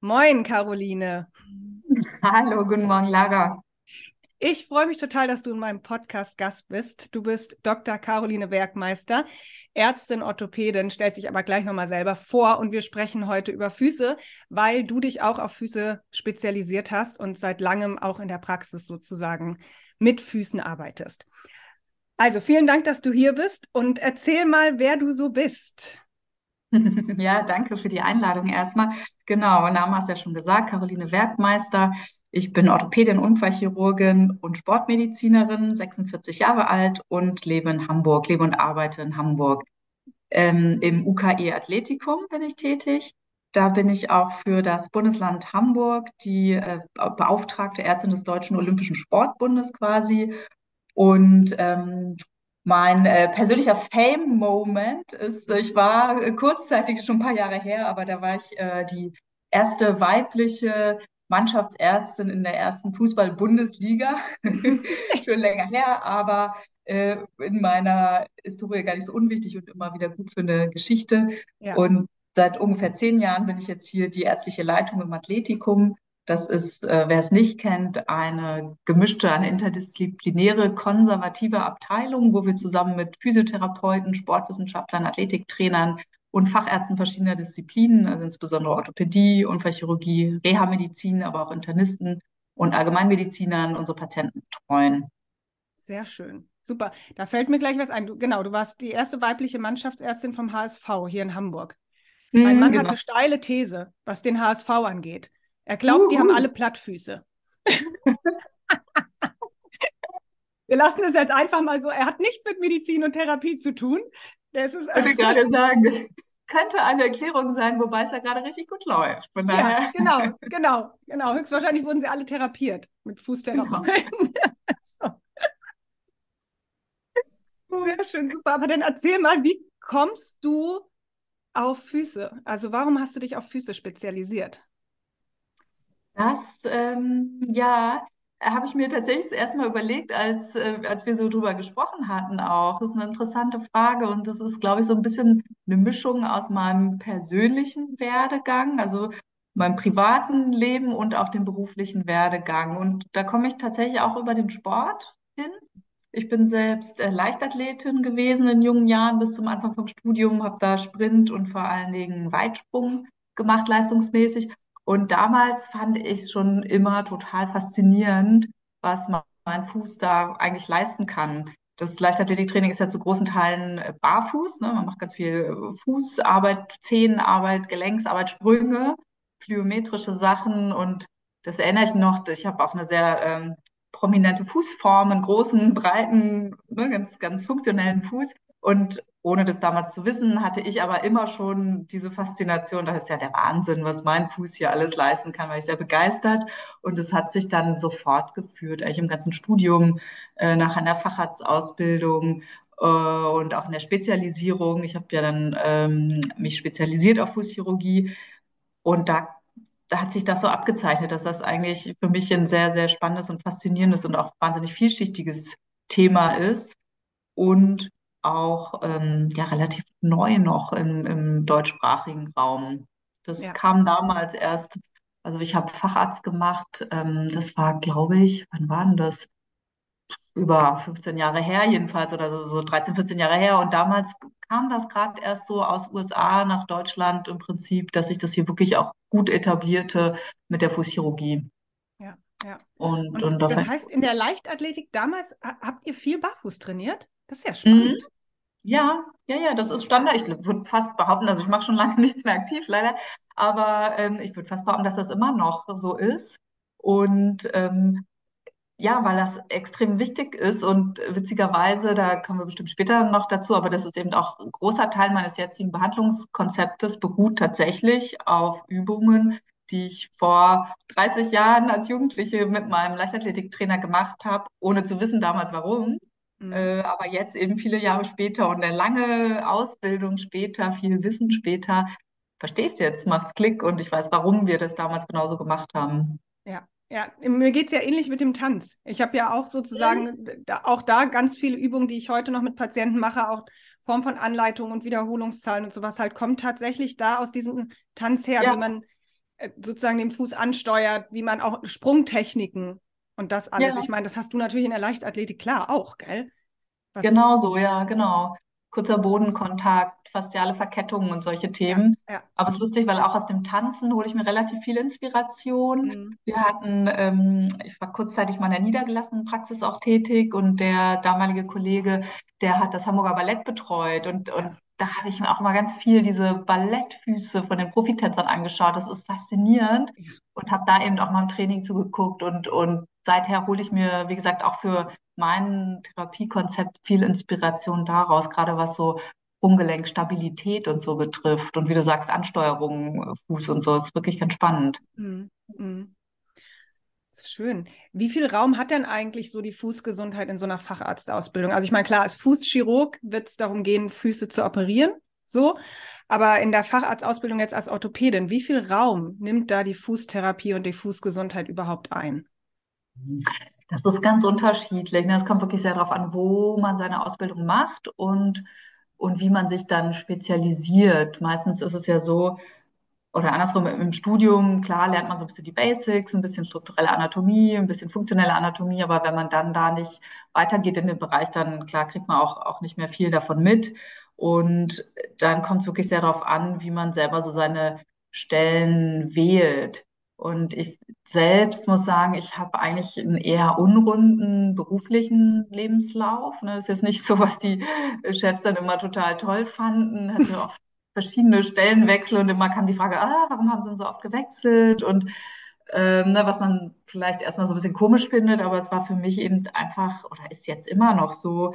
Moin, Caroline. Hallo, guten Morgen, Lara. Ich freue mich total, dass du in meinem Podcast Gast bist. Du bist Dr. Caroline Werkmeister, Ärztin, Orthopädin, stellst dich aber gleich nochmal selber vor und wir sprechen heute über Füße, weil du dich auch auf Füße spezialisiert hast und seit langem auch in der Praxis sozusagen mit Füßen arbeitest. Also vielen Dank, dass du hier bist und erzähl mal, wer du so bist. Ja, danke für die Einladung erstmal. Genau, Name hast du ja schon gesagt, Caroline Werkmeister. Ich bin Orthopädin, Unfallchirurgin und Sportmedizinerin, 46 Jahre alt und lebe in Hamburg, lebe und arbeite in Hamburg. Ähm, Im UKE Athletikum bin ich tätig. Da bin ich auch für das Bundesland Hamburg die äh, beauftragte Ärztin des Deutschen Olympischen Sportbundes quasi. Und ähm, mein äh, persönlicher Fame-Moment ist, ich war äh, kurzzeitig schon ein paar Jahre her, aber da war ich äh, die erste weibliche Mannschaftsärztin in der ersten Fußball-Bundesliga. Schon länger her, aber äh, in meiner Historie gar nicht so unwichtig und immer wieder gut für eine Geschichte. Ja. Und seit ungefähr zehn Jahren bin ich jetzt hier die ärztliche Leitung im Athletikum. Das ist, äh, wer es nicht kennt, eine gemischte, eine interdisziplinäre, konservative Abteilung, wo wir zusammen mit Physiotherapeuten, Sportwissenschaftlern, Athletiktrainern und Fachärzten verschiedener Disziplinen, also insbesondere Orthopädie, Unfallchirurgie, Reha-Medizin, aber auch Internisten und Allgemeinmedizinern unsere Patienten betreuen. Sehr schön. Super. Da fällt mir gleich was ein. Du, genau, du warst die erste weibliche Mannschaftsärztin vom HSV hier in Hamburg. Mein Mann genau. hat eine steile These, was den HSV angeht. Er glaubt, uh, die haben alle Plattfüße. Wir lassen es jetzt einfach mal so. Er hat nichts mit Medizin und Therapie zu tun. Das ist ich würde gerade sagen, könnte eine Erklärung sein, wobei es ja gerade richtig gut läuft. Von daher. Ja, genau, genau, genau. Höchstwahrscheinlich wurden sie alle therapiert mit Fußtherapeuten. Genau. so. Sehr schön, super. Aber dann erzähl mal, wie kommst du auf Füße? Also warum hast du dich auf Füße spezialisiert? Das, ähm, ja, habe ich mir tatsächlich erstmal überlegt, als, äh, als wir so drüber gesprochen hatten auch. Das ist eine interessante Frage und das ist, glaube ich, so ein bisschen eine Mischung aus meinem persönlichen Werdegang, also meinem privaten Leben und auch dem beruflichen Werdegang. Und da komme ich tatsächlich auch über den Sport hin. Ich bin selbst äh, Leichtathletin gewesen in jungen Jahren bis zum Anfang vom Studium, habe da Sprint und vor allen Dingen Weitsprung gemacht, leistungsmäßig. Und damals fand ich schon immer total faszinierend, was mein Fuß da eigentlich leisten kann. Das Leichtathletiktraining ist ja zu großen Teilen äh, barfuß. Ne? Man macht ganz viel äh, Fußarbeit, Zehenarbeit, Gelenksarbeit, Sprünge, plyometrische Sachen. Und das erinnere ich noch. Ich habe auch eine sehr ähm, prominente Fußform, einen großen, breiten, ne, ganz, ganz funktionellen Fuß. Und ohne das damals zu wissen, hatte ich aber immer schon diese Faszination, das ist ja der Wahnsinn, was mein Fuß hier alles leisten kann, war ich sehr begeistert. Und es hat sich dann sofort geführt, eigentlich im ganzen Studium, äh, nach einer Facharztausbildung äh, und auch in der Spezialisierung. Ich habe ja dann ähm, mich spezialisiert auf Fußchirurgie und da da hat sich das so abgezeichnet, dass das eigentlich für mich ein sehr, sehr spannendes und faszinierendes und auch wahnsinnig vielschichtiges Thema ist. Und auch ähm, ja, relativ neu noch im, im deutschsprachigen Raum. Das ja. kam damals erst, also ich habe Facharzt gemacht, ähm, das war, glaube ich, wann war denn das? Über 15 Jahre her jedenfalls oder so, so 13, 14 Jahre her. Und damals kam das gerade erst so aus USA nach Deutschland im Prinzip, dass sich das hier wirklich auch gut etablierte mit der Fußchirurgie. Ja, ja. Und, und, und das heißt, in der Leichtathletik damals habt ihr viel barfuß trainiert? Das ist ja spannend. Ja, ja, ja, das ist Standard. Ich würde fast behaupten, also ich mache schon lange nichts mehr aktiv, leider, aber ähm, ich würde fast behaupten, dass das immer noch so ist. Und ähm, ja, weil das extrem wichtig ist und witzigerweise, da kommen wir bestimmt später noch dazu, aber das ist eben auch ein großer Teil meines jetzigen Behandlungskonzeptes, beruht tatsächlich auf Übungen, die ich vor 30 Jahren als Jugendliche mit meinem Leichtathletiktrainer gemacht habe, ohne zu wissen damals warum. Mhm. Äh, aber jetzt eben viele Jahre später und eine lange Ausbildung später, viel Wissen später, verstehst du jetzt, macht's Klick und ich weiß, warum wir das damals genauso gemacht haben. Ja, ja, mir geht es ja ähnlich mit dem Tanz. Ich habe ja auch sozusagen mhm. da, auch da ganz viele Übungen, die ich heute noch mit Patienten mache, auch Form von Anleitung und Wiederholungszahlen und sowas halt, kommt tatsächlich da aus diesem Tanz her, ja. wie man äh, sozusagen den Fuß ansteuert, wie man auch Sprungtechniken und das alles. Ja. Ich meine, das hast du natürlich in der Leichtathletik klar auch, gell? Was genau so, ja, genau. Kurzer Bodenkontakt, fasziale Verkettungen und solche Themen. Ja, ja. Aber es ist lustig, weil auch aus dem Tanzen hole ich mir relativ viel Inspiration. Mhm. Wir hatten, ähm, ich war kurzzeitig mal in der niedergelassenen Praxis auch tätig und der damalige Kollege, der hat das Hamburger Ballett betreut und, und da habe ich mir auch mal ganz viel diese Ballettfüße von den Profitänzern angeschaut. Das ist faszinierend und habe da eben auch mal im Training zugeguckt und, und seither hole ich mir, wie gesagt, auch für mein Therapiekonzept viel Inspiration daraus, gerade was so Umgelenkstabilität und so betrifft und wie du sagst, Ansteuerung, Fuß und so. Ist wirklich ganz spannend. Mhm. Schön. Wie viel Raum hat denn eigentlich so die Fußgesundheit in so einer Facharztausbildung? Also ich meine, klar, als Fußchirurg wird es darum gehen, Füße zu operieren, so. Aber in der Facharztausbildung jetzt als Orthopädin, wie viel Raum nimmt da die Fußtherapie und die Fußgesundheit überhaupt ein? Das ist ganz unterschiedlich. Es kommt wirklich sehr darauf an, wo man seine Ausbildung macht und, und wie man sich dann spezialisiert. Meistens ist es ja so, oder andersrum im Studium, klar, lernt man so ein bisschen die Basics, ein bisschen strukturelle Anatomie, ein bisschen funktionelle Anatomie, aber wenn man dann da nicht weitergeht in den Bereich, dann klar kriegt man auch, auch nicht mehr viel davon mit. Und dann kommt es wirklich sehr darauf an, wie man selber so seine Stellen wählt. Und ich selbst muss sagen, ich habe eigentlich einen eher unrunden beruflichen Lebenslauf. Ne? Das ist jetzt nicht so, was die Chefs dann immer total toll fanden. Hatte oft verschiedene Stellenwechsel und immer kam die Frage, ah, warum haben sie denn so oft gewechselt? Und ähm, ne, was man vielleicht erstmal so ein bisschen komisch findet, aber es war für mich eben einfach oder ist jetzt immer noch so,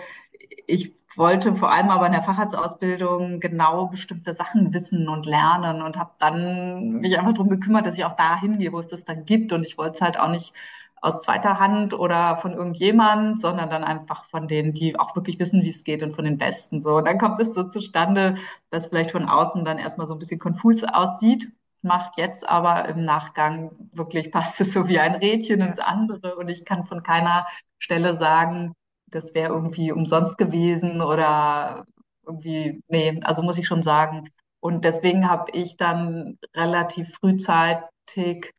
ich wollte vor allem aber in der Facharztausbildung genau bestimmte Sachen wissen und lernen und habe dann mich einfach darum gekümmert, dass ich auch da hingehe, wo es das dann gibt. Und ich wollte es halt auch nicht aus zweiter Hand oder von irgendjemand, sondern dann einfach von denen, die auch wirklich wissen, wie es geht und von den Besten. So, und dann kommt es so zustande, dass vielleicht von außen dann erstmal so ein bisschen konfus aussieht, macht jetzt aber im Nachgang wirklich passt es so wie ein Rädchen ins andere und ich kann von keiner Stelle sagen, das wäre irgendwie umsonst gewesen oder irgendwie, nee, also muss ich schon sagen. Und deswegen habe ich dann relativ frühzeitig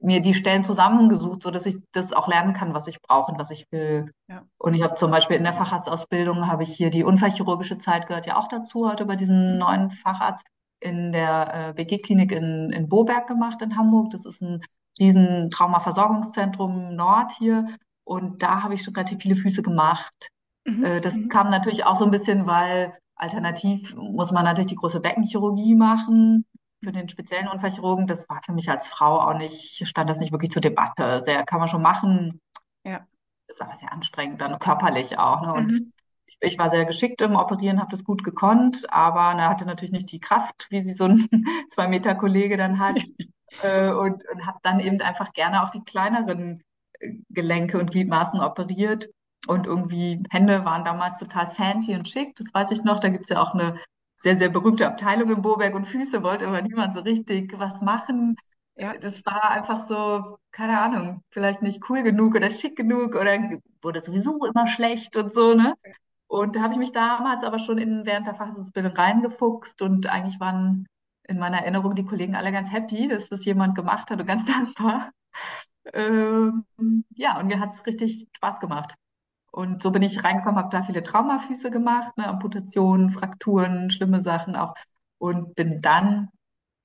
mir die Stellen zusammengesucht, so dass ich das auch lernen kann, was ich brauche und was ich will. Ja. Und ich habe zum Beispiel in der Facharztausbildung habe ich hier die unfallchirurgische Zeit gehört ja auch dazu heute bei diesem neuen Facharzt in der äh, BG-Klinik in, in Boberg gemacht in Hamburg. Das ist ein riesen Traumaversorgungszentrum Nord hier. Und da habe ich schon relativ viele Füße gemacht. Mhm. Äh, das mhm. kam natürlich auch so ein bisschen, weil alternativ muss man natürlich die große Beckenchirurgie machen für den speziellen Unfallchirurgen, das war für mich als Frau auch nicht, stand das nicht wirklich zur Debatte. Sehr kann man schon machen. Ja. Ist aber sehr anstrengend, dann körperlich auch. Ne? Und mhm. ich, ich, war sehr geschickt im Operieren, habe das gut gekonnt, aber ne, hatte natürlich nicht die Kraft, wie sie so ein zwei Meter Kollege dann hat. äh, und und habe dann eben einfach gerne auch die kleineren äh, Gelenke und Gliedmaßen operiert. Und irgendwie Hände waren damals total fancy und schick. Das weiß ich noch. Da gibt es ja auch eine sehr, sehr berühmte Abteilung in Boberg und Füße wollte aber niemand so richtig was machen. Ja. Das war einfach so, keine Ahnung, vielleicht nicht cool genug oder schick genug oder wurde sowieso immer schlecht und so, ne? Und da habe ich mich damals aber schon in, während der Fachausbildung reingefuchst und eigentlich waren in meiner Erinnerung die Kollegen alle ganz happy, dass das jemand gemacht hat und ganz dankbar. Ähm, ja, und mir hat es richtig Spaß gemacht. Und so bin ich reingekommen, habe da viele Traumafüße gemacht, ne, Amputationen, Frakturen, schlimme Sachen auch. Und bin dann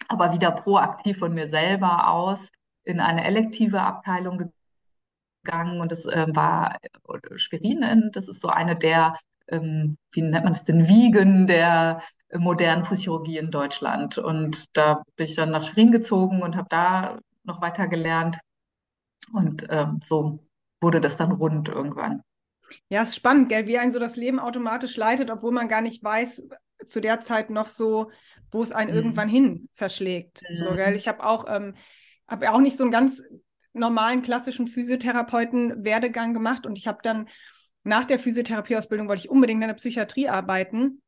aber wieder proaktiv von mir selber aus in eine elektive Abteilung gegangen. Und das äh, war äh, Schwerinen. Das ist so eine der, ähm, wie nennt man das denn, Wiegen der modernen Fußchirurgie in Deutschland. Und da bin ich dann nach Schwerin gezogen und habe da noch weiter gelernt. Und ähm, so wurde das dann rund irgendwann. Ja, es ist spannend, gell, wie ein so das Leben automatisch leitet, obwohl man gar nicht weiß, zu der Zeit noch so, wo es einen mhm. irgendwann hin verschlägt. Mhm. So, gell? Ich habe auch, ähm, habe auch nicht so einen ganz normalen klassischen Physiotherapeuten-Werdegang gemacht und ich habe dann nach der Physiotherapieausbildung wollte ich unbedingt in der Psychiatrie arbeiten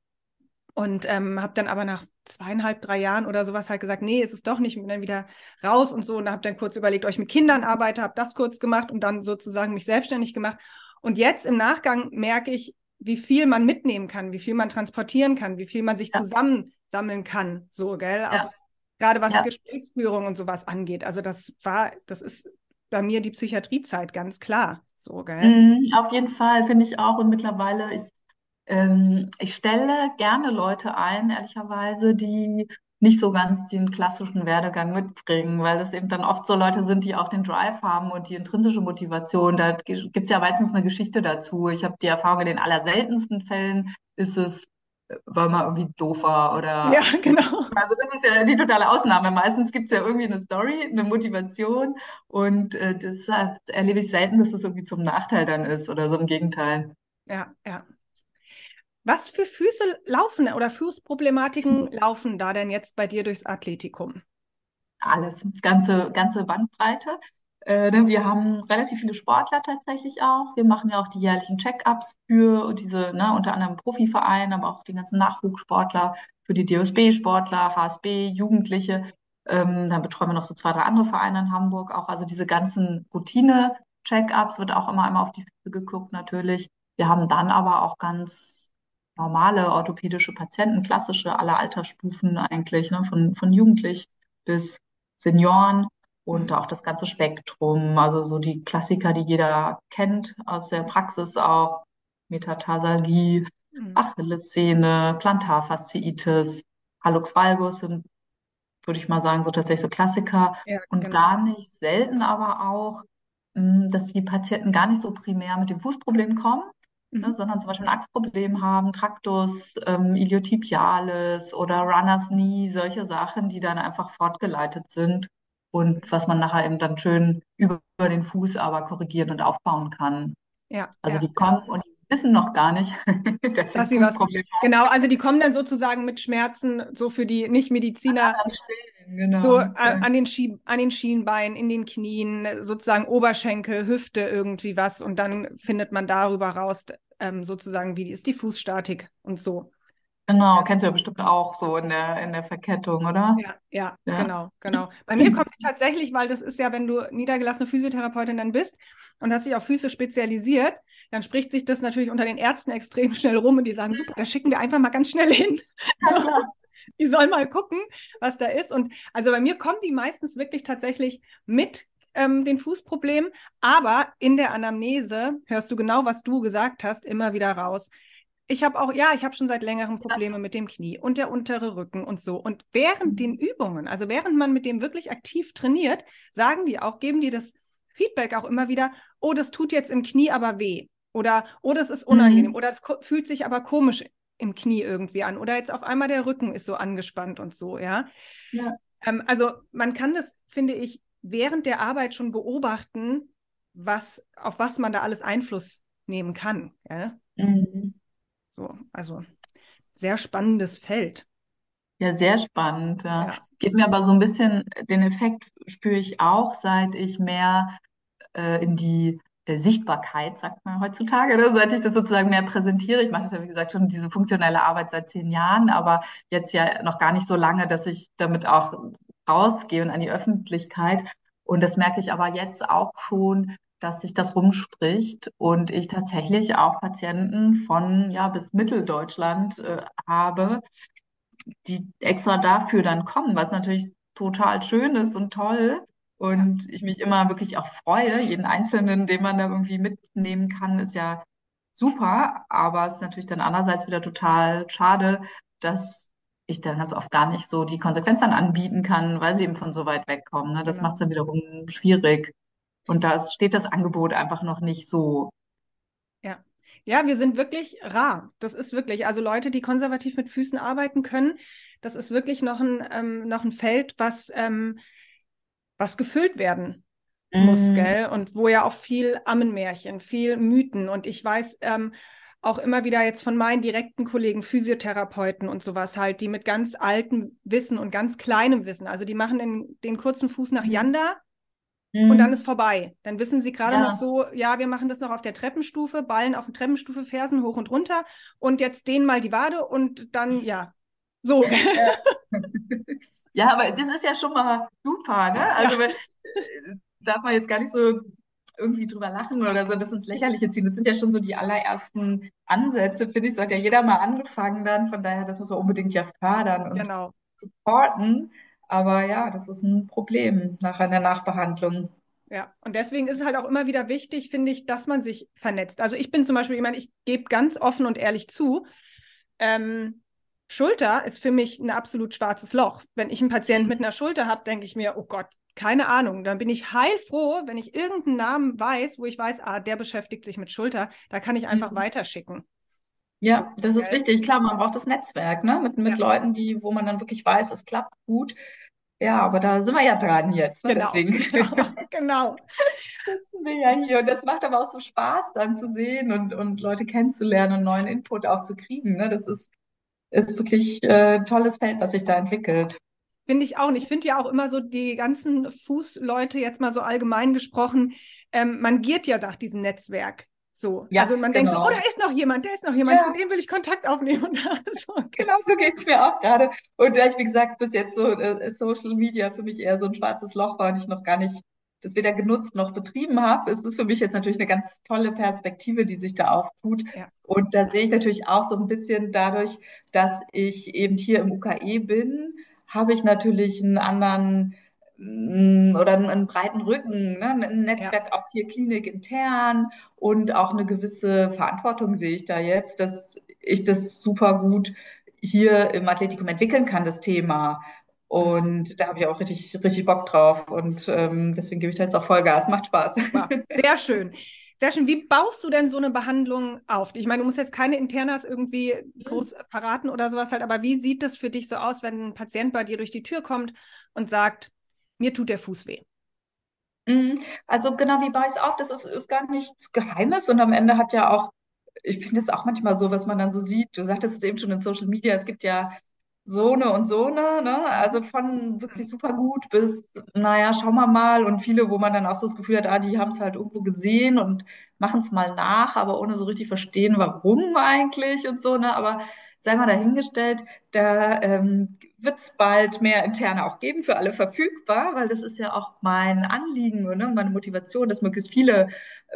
und ähm, habe dann aber nach zweieinhalb, drei Jahren oder sowas halt gesagt, nee, ist es doch nicht, bin dann wieder raus und so und habe dann kurz überlegt, ob ich mit Kindern arbeite, habe das kurz gemacht und dann sozusagen mich selbstständig gemacht und jetzt im Nachgang merke ich, wie viel man mitnehmen kann, wie viel man transportieren kann, wie viel man sich ja. zusammensammeln kann, so, gell? Ja. Auch Gerade was ja. Gesprächsführung und sowas angeht. Also das war, das ist bei mir die Psychiatriezeit, ganz klar. So, gell? Mm, auf jeden Fall, finde ich auch. Und mittlerweile ist, ähm, ich stelle gerne Leute ein, ehrlicherweise, die nicht so ganz den klassischen Werdegang mitbringen, weil das eben dann oft so Leute sind, die auch den Drive haben und die intrinsische Motivation. Da gibt es ja meistens eine Geschichte dazu. Ich habe die Erfahrung, in den allerseltensten Fällen ist es, weil man irgendwie doof war oder. Ja, genau. Also das ist ja die totale Ausnahme. Meistens gibt es ja irgendwie eine Story, eine Motivation und äh, das erlebe ich selten, dass es das irgendwie zum Nachteil dann ist oder so im Gegenteil. Ja, ja. Was für Füße laufen oder Fußproblematiken laufen da denn jetzt bei dir durchs Athletikum? Alles, ganze, ganze Bandbreite. Äh, ne, wir haben relativ viele Sportler tatsächlich auch. Wir machen ja auch die jährlichen Check-ups für diese, ne, unter anderem Profivereine, aber auch die ganzen Nachwuchssportler, für die DOSB-Sportler, HSB, Jugendliche. Ähm, dann betreuen wir noch so zwei, drei andere Vereine in Hamburg auch. Also diese ganzen Routine-Check-ups wird auch immer einmal auf die Füße geguckt natürlich. Wir haben dann aber auch ganz normale orthopädische Patienten, klassische aller Altersstufen eigentlich, ne, von, von Jugendlich bis Senioren und auch das ganze Spektrum, also so die Klassiker, die jeder kennt aus der Praxis auch, Metatarsalgie, mhm. Achillessehne, Plantarfasziitis, Hallux valgus sind, würde ich mal sagen, so tatsächlich so Klassiker ja, und genau. gar nicht selten aber auch, hm, dass die Patienten gar nicht so primär mit dem Fußproblem kommen, ne, mhm. sondern zum Beispiel ein Achsproblem haben, Traktus, ähm, Iliotibialis oder Runner's Knee, solche Sachen, die dann einfach fortgeleitet sind und was man nachher eben dann schön über den Fuß aber korrigieren und aufbauen kann. Ja, also ja. die kommen und die wissen noch gar nicht, dass, dass sie was haben. Genau, also die kommen dann sozusagen mit Schmerzen so für die Nicht-Mediziner genau. so äh, an, den an den Schienbeinen, in den Knien, sozusagen Oberschenkel, Hüfte irgendwie was und dann findet man darüber raus, ähm, sozusagen, wie ist die Fußstatik und so. Genau, kennst du ja bestimmt auch so in der, in der Verkettung, oder? Ja, ja, ja, genau, genau. Bei mir kommt sie tatsächlich, weil das ist ja, wenn du niedergelassene Physiotherapeutin dann bist und hast dich auf Füße spezialisiert, dann spricht sich das natürlich unter den Ärzten extrem schnell rum und die sagen, super, da schicken wir einfach mal ganz schnell hin. So, die sollen mal gucken, was da ist. Und also bei mir kommen die meistens wirklich tatsächlich mit ähm, den Fußproblemen, aber in der Anamnese hörst du genau, was du gesagt hast, immer wieder raus ich habe auch, ja, ich habe schon seit längerem Probleme mit dem Knie und der untere Rücken und so. Und während mhm. den Übungen, also während man mit dem wirklich aktiv trainiert, sagen die auch, geben die das Feedback auch immer wieder, oh, das tut jetzt im Knie aber weh. Oder, oh, das ist unangenehm. Mhm. Oder es fühlt sich aber komisch im Knie irgendwie an. Oder jetzt auf einmal der Rücken ist so angespannt und so, ja. ja. Ähm, also man kann das, finde ich, während der Arbeit schon beobachten, was, auf was man da alles Einfluss nehmen kann. Ja? Mhm. So, also sehr spannendes Feld. Ja, sehr spannend. Ja. Ja. Geht mir aber so ein bisschen, den Effekt spüre ich auch, seit ich mehr äh, in die Sichtbarkeit, sagt man heutzutage, ne? seit ich das sozusagen mehr präsentiere. Ich mache das ja, wie gesagt, schon diese funktionelle Arbeit seit zehn Jahren, aber jetzt ja noch gar nicht so lange, dass ich damit auch rausgehe und an die Öffentlichkeit. Und das merke ich aber jetzt auch schon, dass sich das rumspricht und ich tatsächlich auch Patienten von ja bis Mitteldeutschland äh, habe, die extra dafür dann kommen, was natürlich total schön ist und toll. Und ich mich immer wirklich auch freue. Jeden Einzelnen, den man da irgendwie mitnehmen kann, ist ja super. Aber es ist natürlich dann andererseits wieder total schade, dass ich dann ganz oft gar nicht so die Konsequenz dann anbieten kann, weil sie eben von so weit wegkommen. Ne? Das genau. macht es dann wiederum schwierig. Und da steht das Angebot einfach noch nicht so. Ja. Ja, wir sind wirklich rar. Das ist wirklich, also Leute, die konservativ mit Füßen arbeiten können, das ist wirklich noch ein, ähm, noch ein Feld, was, ähm, was gefüllt werden muss, mm. gell? Und wo ja auch viel Ammenmärchen, viel Mythen. Und ich weiß ähm, auch immer wieder jetzt von meinen direkten Kollegen, Physiotherapeuten und sowas halt, die mit ganz altem Wissen und ganz kleinem Wissen, also die machen den, den kurzen Fuß nach Yanda Mhm. Und dann ist vorbei. Dann wissen sie gerade ja. noch so, ja, wir machen das noch auf der Treppenstufe, Ballen auf der Treppenstufe, Fersen hoch und runter und jetzt dehnen mal die Wade und dann, ja, so. Ja, ja aber das ist ja schon mal super, ne? Also ja. Äh, darf man jetzt gar nicht so irgendwie drüber lachen oder so, das ins Lächerliche ziehen. Das sind ja schon so die allerersten Ansätze, finde ich. So hat ja jeder mal angefangen dann. Von daher, das muss man unbedingt ja fördern und genau. supporten. Aber ja, das ist ein Problem nach einer Nachbehandlung. Ja, und deswegen ist es halt auch immer wieder wichtig, finde ich, dass man sich vernetzt. Also ich bin zum Beispiel jemand, ich gebe ganz offen und ehrlich zu, ähm, Schulter ist für mich ein absolut schwarzes Loch. Wenn ich einen Patienten mit einer Schulter habe, denke ich mir, oh Gott, keine Ahnung. Dann bin ich heilfroh, wenn ich irgendeinen Namen weiß, wo ich weiß, ah, der beschäftigt sich mit Schulter. Da kann ich einfach mhm. weiterschicken. Ja, das ist wichtig. Klar, man braucht das Netzwerk, ne? Mit, mit ja. Leuten, die, wo man dann wirklich weiß, es klappt gut. Ja, aber da sind wir ja dran jetzt. Ne? Genau, Deswegen. genau, genau. Ja hier. Und das macht aber auch so Spaß, dann zu sehen und, und Leute kennenzulernen und neuen Input auch zu kriegen. Ne? Das ist, ist wirklich äh, ein tolles Feld, was sich da entwickelt. Finde ich auch. Und ich finde ja auch immer so die ganzen Fußleute, jetzt mal so allgemein gesprochen, ähm, man giert ja nach diesem Netzwerk. So. Ja, also man genau. denkt so, genau. oh, da ist noch jemand, da ist noch jemand, ja. zu dem will ich Kontakt aufnehmen. so. Genau so geht es mir auch gerade. Und da ich, wie gesagt, bis jetzt so äh, Social Media für mich eher so ein schwarzes Loch war und ich noch gar nicht das weder genutzt noch betrieben habe, ist es für mich jetzt natürlich eine ganz tolle Perspektive, die sich da auftut. Ja. Und da sehe ich natürlich auch so ein bisschen dadurch, dass ich eben hier im UKE bin, habe ich natürlich einen anderen mm, oder einen, breiten Rücken, ne? ein Netzwerk ja. auch hier Klinik intern und auch eine gewisse Verantwortung sehe ich da jetzt, dass ich das super gut hier im Athletikum entwickeln kann, das Thema. Und da habe ich auch richtig, richtig Bock drauf. Und ähm, deswegen gebe ich da jetzt auch Vollgas. Macht Spaß. Sehr schön. Sehr schön. Wie baust du denn so eine Behandlung auf? Ich meine, du musst jetzt keine Internas irgendwie groß verraten oder sowas halt, aber wie sieht das für dich so aus, wenn ein Patient bei dir durch die Tür kommt und sagt, mir tut der Fuß weh? Mhm. Also genau, wie baue ich es auf? Das ist, ist gar nichts Geheimes und am Ende hat ja auch, ich finde es auch manchmal so, was man dann so sieht. Du sagtest es eben schon in Social Media, es gibt ja so eine und so eine, ne? Also von wirklich super gut bis, naja, schauen wir mal. Und viele, wo man dann auch so das Gefühl hat, ah, die haben es halt irgendwo gesehen und machen es mal nach, aber ohne so richtig verstehen, warum eigentlich und so, ne? Aber sei mal dahingestellt, da ähm, wird es bald mehr interne auch geben, für alle verfügbar, weil das ist ja auch mein Anliegen ne, meine Motivation, dass möglichst viele,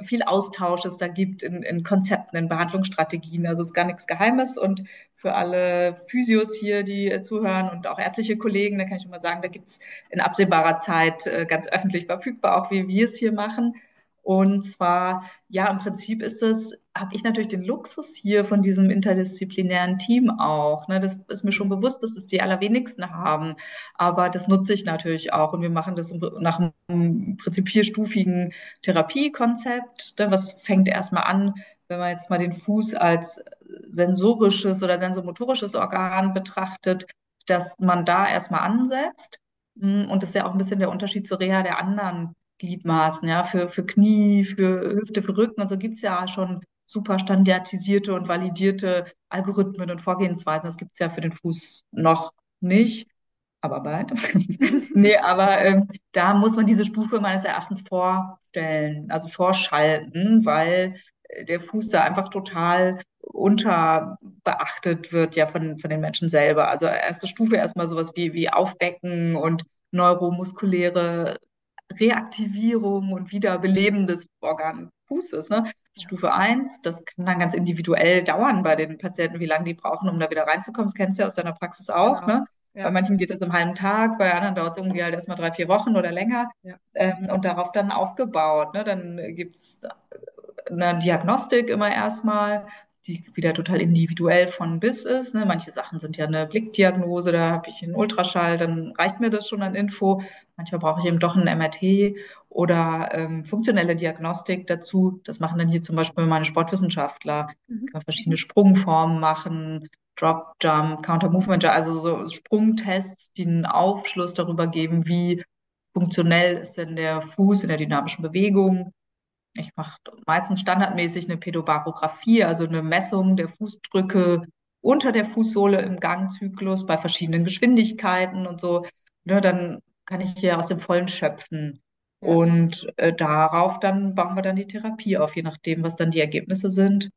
viel Austausch es da gibt in, in Konzepten, in Behandlungsstrategien. Also es ist gar nichts Geheimes und für alle Physios hier, die zuhören und auch ärztliche Kollegen, da kann ich schon mal sagen, da gibt es in absehbarer Zeit äh, ganz öffentlich verfügbar, auch wie wir es hier machen. Und zwar, ja, im Prinzip ist es, habe ich natürlich den Luxus hier von diesem interdisziplinären Team auch. Ne? Das ist mir schon bewusst, dass es die allerwenigsten haben. Aber das nutze ich natürlich auch. Und wir machen das nach einem Prinzip vierstufigen Therapiekonzept. Ne? Was fängt erstmal an, wenn man jetzt mal den Fuß als sensorisches oder sensomotorisches Organ betrachtet, dass man da erstmal ansetzt. Und das ist ja auch ein bisschen der Unterschied zur Reha der anderen Gliedmaßen, ja, für, für Knie, für Hüfte, für Rücken und so gibt es ja schon super standardisierte und validierte Algorithmen und Vorgehensweisen. Das gibt es ja für den Fuß noch nicht, aber bald. nee, aber ähm, da muss man diese Stufe meines Erachtens vorstellen, also vorschalten, weil äh, der Fuß da einfach total unterbeachtet wird ja von, von den Menschen selber. Also erste Stufe erstmal sowas wie, wie Aufwecken und neuromuskuläre Reaktivierung und Wiederbeleben des Organfußes. Ne? Das ist Stufe 1. Das kann dann ganz individuell dauern bei den Patienten, wie lange die brauchen, um da wieder reinzukommen. Das kennst du ja aus deiner Praxis auch. Genau. Ne? Ja. Bei manchen geht das im halben Tag, bei anderen dauert es irgendwie halt erstmal drei, vier Wochen oder länger ja. ähm, und darauf dann aufgebaut. Ne? Dann gibt es eine Diagnostik immer erstmal, die wieder total individuell von bis ist. Ne? Manche Sachen sind ja eine Blickdiagnose, da habe ich einen Ultraschall, dann reicht mir das schon an Info. Manchmal brauche ich eben doch ein MRT oder ähm, funktionelle Diagnostik dazu. Das machen dann hier zum Beispiel meine Sportwissenschaftler. Mhm. Kann man verschiedene Sprungformen machen, Drop, Jump, Counter Movement, also so Sprungtests, die einen Aufschluss darüber geben, wie funktionell ist denn der Fuß in der dynamischen Bewegung ich mache meistens standardmäßig eine Pädobarographie, also eine Messung der Fußdrücke unter der Fußsohle im Gangzyklus bei verschiedenen Geschwindigkeiten und so. Ne, dann kann ich hier aus dem Vollen schöpfen. Ja. Und äh, darauf dann bauen wir dann die Therapie auf, je nachdem, was dann die Ergebnisse sind,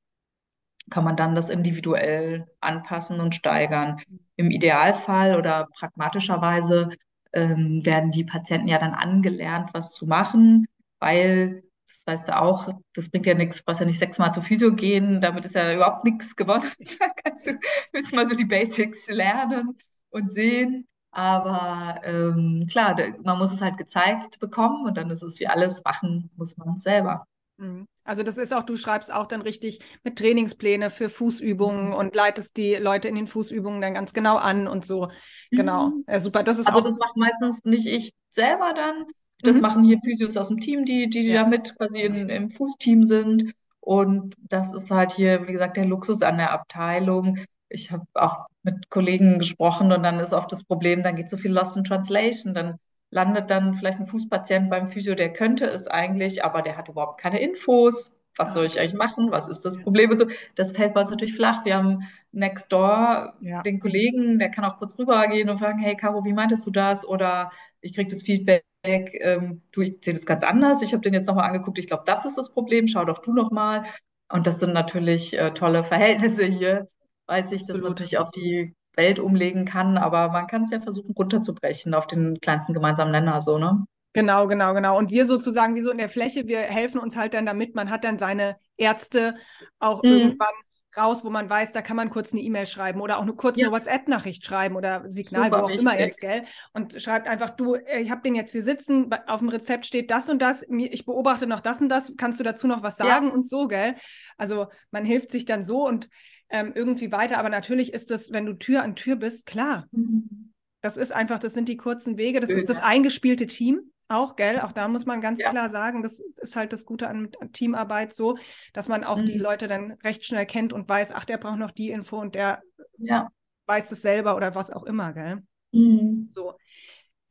kann man dann das individuell anpassen und steigern. Im Idealfall oder pragmatischerweise ähm, werden die Patienten ja dann angelernt, was zu machen, weil das weißt du auch, das bringt ja nichts, brauchst ja nicht sechsmal zur Physio gehen, damit ist ja überhaupt nichts gewonnen. Da kannst du willst mal so die Basics lernen und sehen. Aber ähm, klar, man muss es halt gezeigt bekommen und dann ist es wie alles, machen muss man selber. Mhm. Also das ist auch, du schreibst auch dann richtig mit Trainingspläne für Fußübungen mhm. und leitest die Leute in den Fußübungen dann ganz genau an und so. Genau. Mhm. Ja, super. Das ist also das macht meistens nicht ich selber dann. Das mhm. machen hier Physios aus dem Team, die, die, die ja. da mit quasi in, im Fußteam sind. Und das ist halt hier, wie gesagt, der Luxus an der Abteilung. Ich habe auch mit Kollegen gesprochen und dann ist oft das Problem, dann geht so viel Lost in Translation, dann landet dann vielleicht ein Fußpatient beim Physio, der könnte es eigentlich, aber der hat überhaupt keine Infos. Was soll ich eigentlich machen? Was ist das Problem? Und so. Das fällt bei uns natürlich flach. Wir haben next door ja. den Kollegen, der kann auch kurz rübergehen und fragen, hey Caro, wie meintest du das? Oder ich kriege das Feedback, ähm, du, ich sehe das ganz anders. Ich habe den jetzt nochmal angeguckt. Ich glaube, das ist das Problem. Schau doch du nochmal. Und das sind natürlich äh, tolle Verhältnisse hier. Weiß ich, dass man sich auf die Welt umlegen kann, aber man kann es ja versuchen runterzubrechen auf den kleinsten gemeinsamen Nenner, so, ne? Genau, genau, genau. Und wir sozusagen wie so in der Fläche, wir helfen uns halt dann damit, man hat dann seine Ärzte auch mhm. irgendwann raus, wo man weiß, da kann man kurz eine E-Mail schreiben oder auch eine kurze ja. WhatsApp-Nachricht schreiben oder Signal, Super wo auch wichtig. immer jetzt, gell? Und schreibt einfach, du, ich habe den jetzt hier sitzen, auf dem Rezept steht das und das, ich beobachte noch das und das, kannst du dazu noch was sagen ja. und so, gell? Also man hilft sich dann so und ähm, irgendwie weiter. Aber natürlich ist das, wenn du Tür an Tür bist, klar. Mhm. Das ist einfach, das sind die kurzen Wege, das Schön, ist das eingespielte Team. Auch, gell? Auch da muss man ganz ja. klar sagen, das ist halt das Gute an, Teamarbeit so, dass man auch mhm. die Leute dann recht schnell kennt und weiß, ach, der braucht noch die Info und der ja. weiß es selber oder was auch immer, gell? Mhm. So.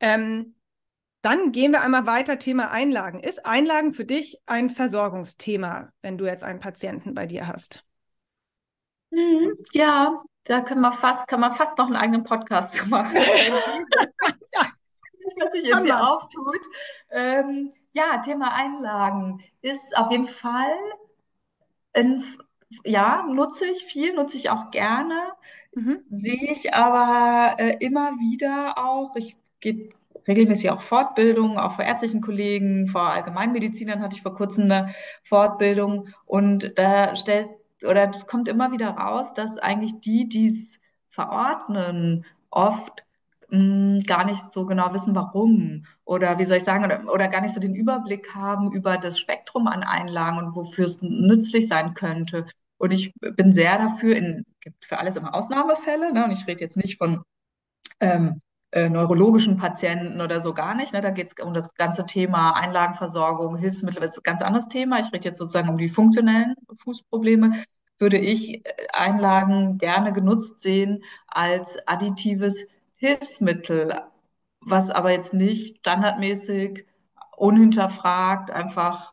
Ähm, dann gehen wir einmal weiter, Thema Einlagen. Ist Einlagen für dich ein Versorgungsthema, wenn du jetzt einen Patienten bei dir hast? Mhm, ja, da können wir fast, kann man fast noch einen eigenen Podcast zu machen. ja. Was sich jetzt hier auftut. Ähm, ja, Thema Einlagen ist auf jeden Fall, ein, ja, nutze ich viel, nutze ich auch gerne. Mhm. Sehe ich aber äh, immer wieder auch, ich gebe regelmäßig auch Fortbildungen, auch vor ärztlichen Kollegen, vor Allgemeinmedizinern hatte ich vor kurzem eine Fortbildung und da stellt oder es kommt immer wieder raus, dass eigentlich die, die es verordnen, oft hm, gar nicht so genau wissen, warum oder wie soll ich sagen, oder, oder gar nicht so den Überblick haben über das Spektrum an Einlagen und wofür es nützlich sein könnte. Und ich bin sehr dafür, es gibt für alles immer Ausnahmefälle, ne? und ich rede jetzt nicht von ähm, äh, neurologischen Patienten oder so gar nicht. Ne? Da geht es um das ganze Thema Einlagenversorgung, Hilfsmittel, das ist ein ganz anderes Thema. Ich rede jetzt sozusagen um die funktionellen Fußprobleme. Würde ich äh, Einlagen gerne genutzt sehen als additives Hilfsmittel, was aber jetzt nicht standardmäßig unhinterfragt einfach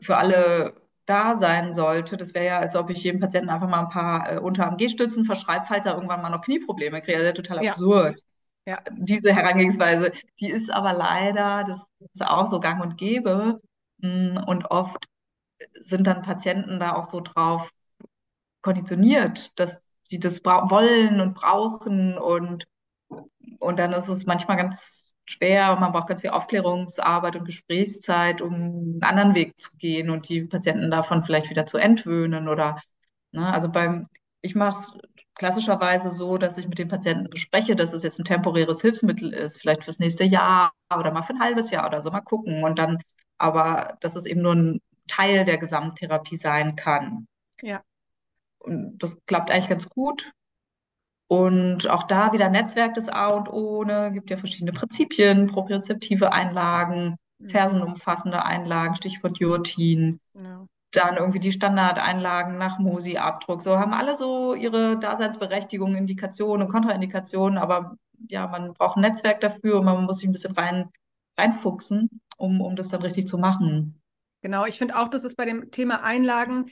für alle da sein sollte. Das wäre ja, als ob ich jedem Patienten einfach mal ein paar äh, Unter-AMG-Stützen verschreibe, falls er irgendwann mal noch Knieprobleme kriegt. Das ist ja total ja. absurd ja. diese Herangehensweise, die ist aber leider, das ist auch so gang und gäbe. Mm, und oft sind dann Patienten da auch so drauf konditioniert, dass sie das wollen und brauchen und, und dann ist es manchmal ganz schwer und man braucht ganz viel Aufklärungsarbeit und Gesprächszeit, um einen anderen Weg zu gehen und die Patienten davon vielleicht wieder zu entwöhnen oder, ne, also beim, ich mache es klassischerweise so, dass ich mit den Patienten bespreche, dass es jetzt ein temporäres Hilfsmittel ist, vielleicht fürs nächste Jahr oder mal für ein halbes Jahr oder so, mal gucken. Und dann, aber dass es eben nur ein Teil der Gesamttherapie sein kann. Ja. Und das klappt eigentlich ganz gut. Und auch da wieder Netzwerk des A und O, ne, gibt ja verschiedene Prinzipien, propriozeptive Einlagen, mhm. fersenumfassende Einlagen, Stichwort Jurtin. Ja dann irgendwie die Standardeinlagen nach MOSI-Abdruck. So haben alle so ihre Daseinsberechtigung, Indikationen und Kontraindikationen, aber ja, man braucht ein Netzwerk dafür und man muss sich ein bisschen rein, reinfuchsen, um, um das dann richtig zu machen. Genau, ich finde auch, dass es bei dem Thema Einlagen,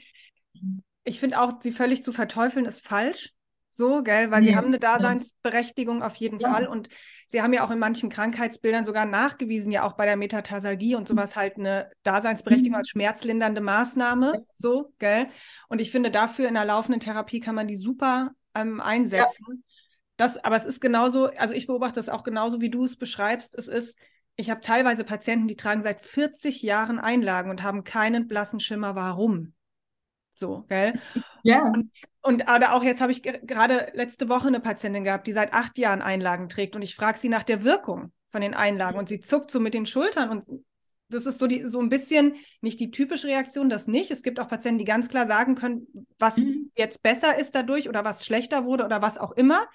ich finde auch, sie völlig zu verteufeln, ist falsch so, gell, weil nee. sie haben eine Daseinsberechtigung auf jeden ja. Fall und sie haben ja auch in manchen Krankheitsbildern sogar nachgewiesen, ja auch bei der Metatarsalgie und sowas halt eine Daseinsberechtigung mhm. als schmerzlindernde Maßnahme, so, gell. Und ich finde, dafür in der laufenden Therapie kann man die super ähm, einsetzen. Ja. Das, aber es ist genauso, also ich beobachte das auch genauso, wie du es beschreibst. Es ist, ich habe teilweise Patienten, die tragen seit 40 Jahren Einlagen und haben keinen blassen Schimmer, warum So, gell? Ja. Und, und oder auch jetzt habe ich gerade letzte Woche eine Patientin gehabt, die seit acht Jahren Einlagen trägt und ich frage sie nach der Wirkung von den Einlagen und sie zuckt so mit den Schultern und das ist so, die, so ein bisschen nicht die typische Reaktion, das nicht. Es gibt auch Patienten, die ganz klar sagen können, was mhm. jetzt besser ist dadurch oder was schlechter wurde oder was auch immer.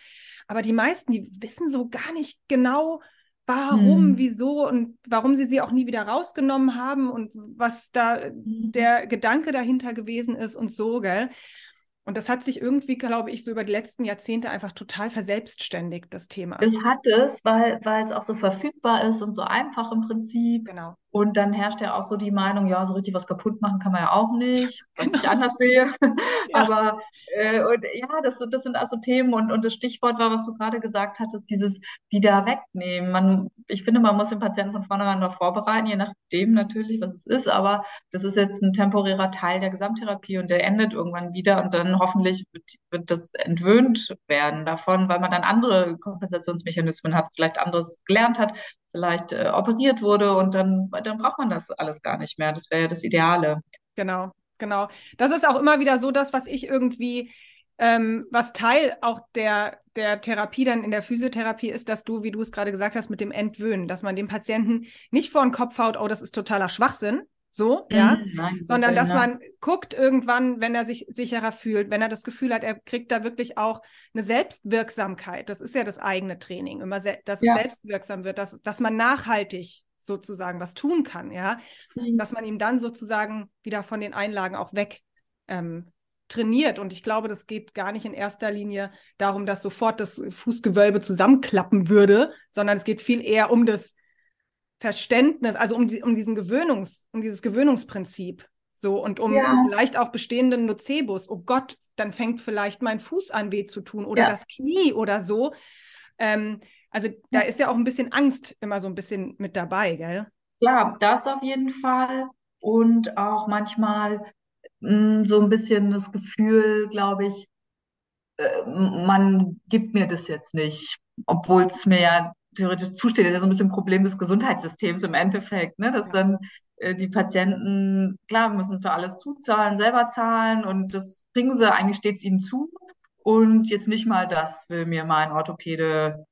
Aber die meisten, die wissen so gar nicht genau, warum, mhm. wieso und warum sie sie auch nie wieder rausgenommen haben und was da mhm. der Gedanke dahinter gewesen ist und so, gell? Und das hat sich irgendwie, glaube ich, so über die letzten Jahrzehnte einfach total verselbstständigt, das Thema. Es hat es, weil, weil es auch so verfügbar ist und so einfach im Prinzip. Genau. Und dann herrscht ja auch so die Meinung, ja, so richtig was kaputt machen kann man ja auch nicht, was ich anders sehe. Ja. Aber äh, und ja, das, das sind also Themen und, und das Stichwort war, was du gerade gesagt hattest, dieses wieder wegnehmen. Man, ich finde, man muss den Patienten von vornherein noch vorbereiten, je nachdem natürlich, was es ist, aber das ist jetzt ein temporärer Teil der Gesamttherapie und der endet irgendwann wieder und dann hoffentlich wird, wird das entwöhnt werden davon, weil man dann andere Kompensationsmechanismen hat, vielleicht anderes gelernt hat, vielleicht äh, operiert wurde und dann, dann braucht man das alles gar nicht mehr. Das wäre ja das Ideale. Genau, genau. Das ist auch immer wieder so das, was ich irgendwie, ähm, was Teil auch der, der Therapie dann in der Physiotherapie ist, dass du, wie du es gerade gesagt hast, mit dem Entwöhnen, dass man dem Patienten nicht vor den Kopf haut, oh, das ist totaler Schwachsinn, so, mhm, ja, nein, sondern dass man guckt irgendwann, wenn er sich sicherer fühlt, wenn er das Gefühl hat, er kriegt da wirklich auch eine Selbstwirksamkeit. Das ist ja das eigene Training, immer, dass ja. es selbstwirksam wird, dass, dass man nachhaltig sozusagen was tun kann, ja, mhm. dass man ihm dann sozusagen wieder von den Einlagen auch weg ähm, trainiert. Und ich glaube, das geht gar nicht in erster Linie darum, dass sofort das Fußgewölbe zusammenklappen würde, sondern es geht viel eher um das Verständnis, also um, die, um diesen Gewöhnungs, um dieses Gewöhnungsprinzip. So, und um ja. vielleicht auch bestehenden Nocebus, oh Gott, dann fängt vielleicht mein Fuß an weh zu tun oder ja. das Knie oder so. Ähm, also da ist ja auch ein bisschen Angst immer so ein bisschen mit dabei, gell? Klar, das auf jeden Fall. Und auch manchmal mh, mm, so ein bisschen das Gefühl, glaube ich, äh, man gibt mir das jetzt nicht, obwohl es mir ja theoretisch zusteht. Das ist ja so ein bisschen ein Problem des Gesundheitssystems im Endeffekt, ne? dass dann äh, die Patienten, klar, müssen für alles zuzahlen, selber zahlen und das bringen sie, eigentlich steht es ihnen zu. Und jetzt nicht mal das will mir mein Orthopäde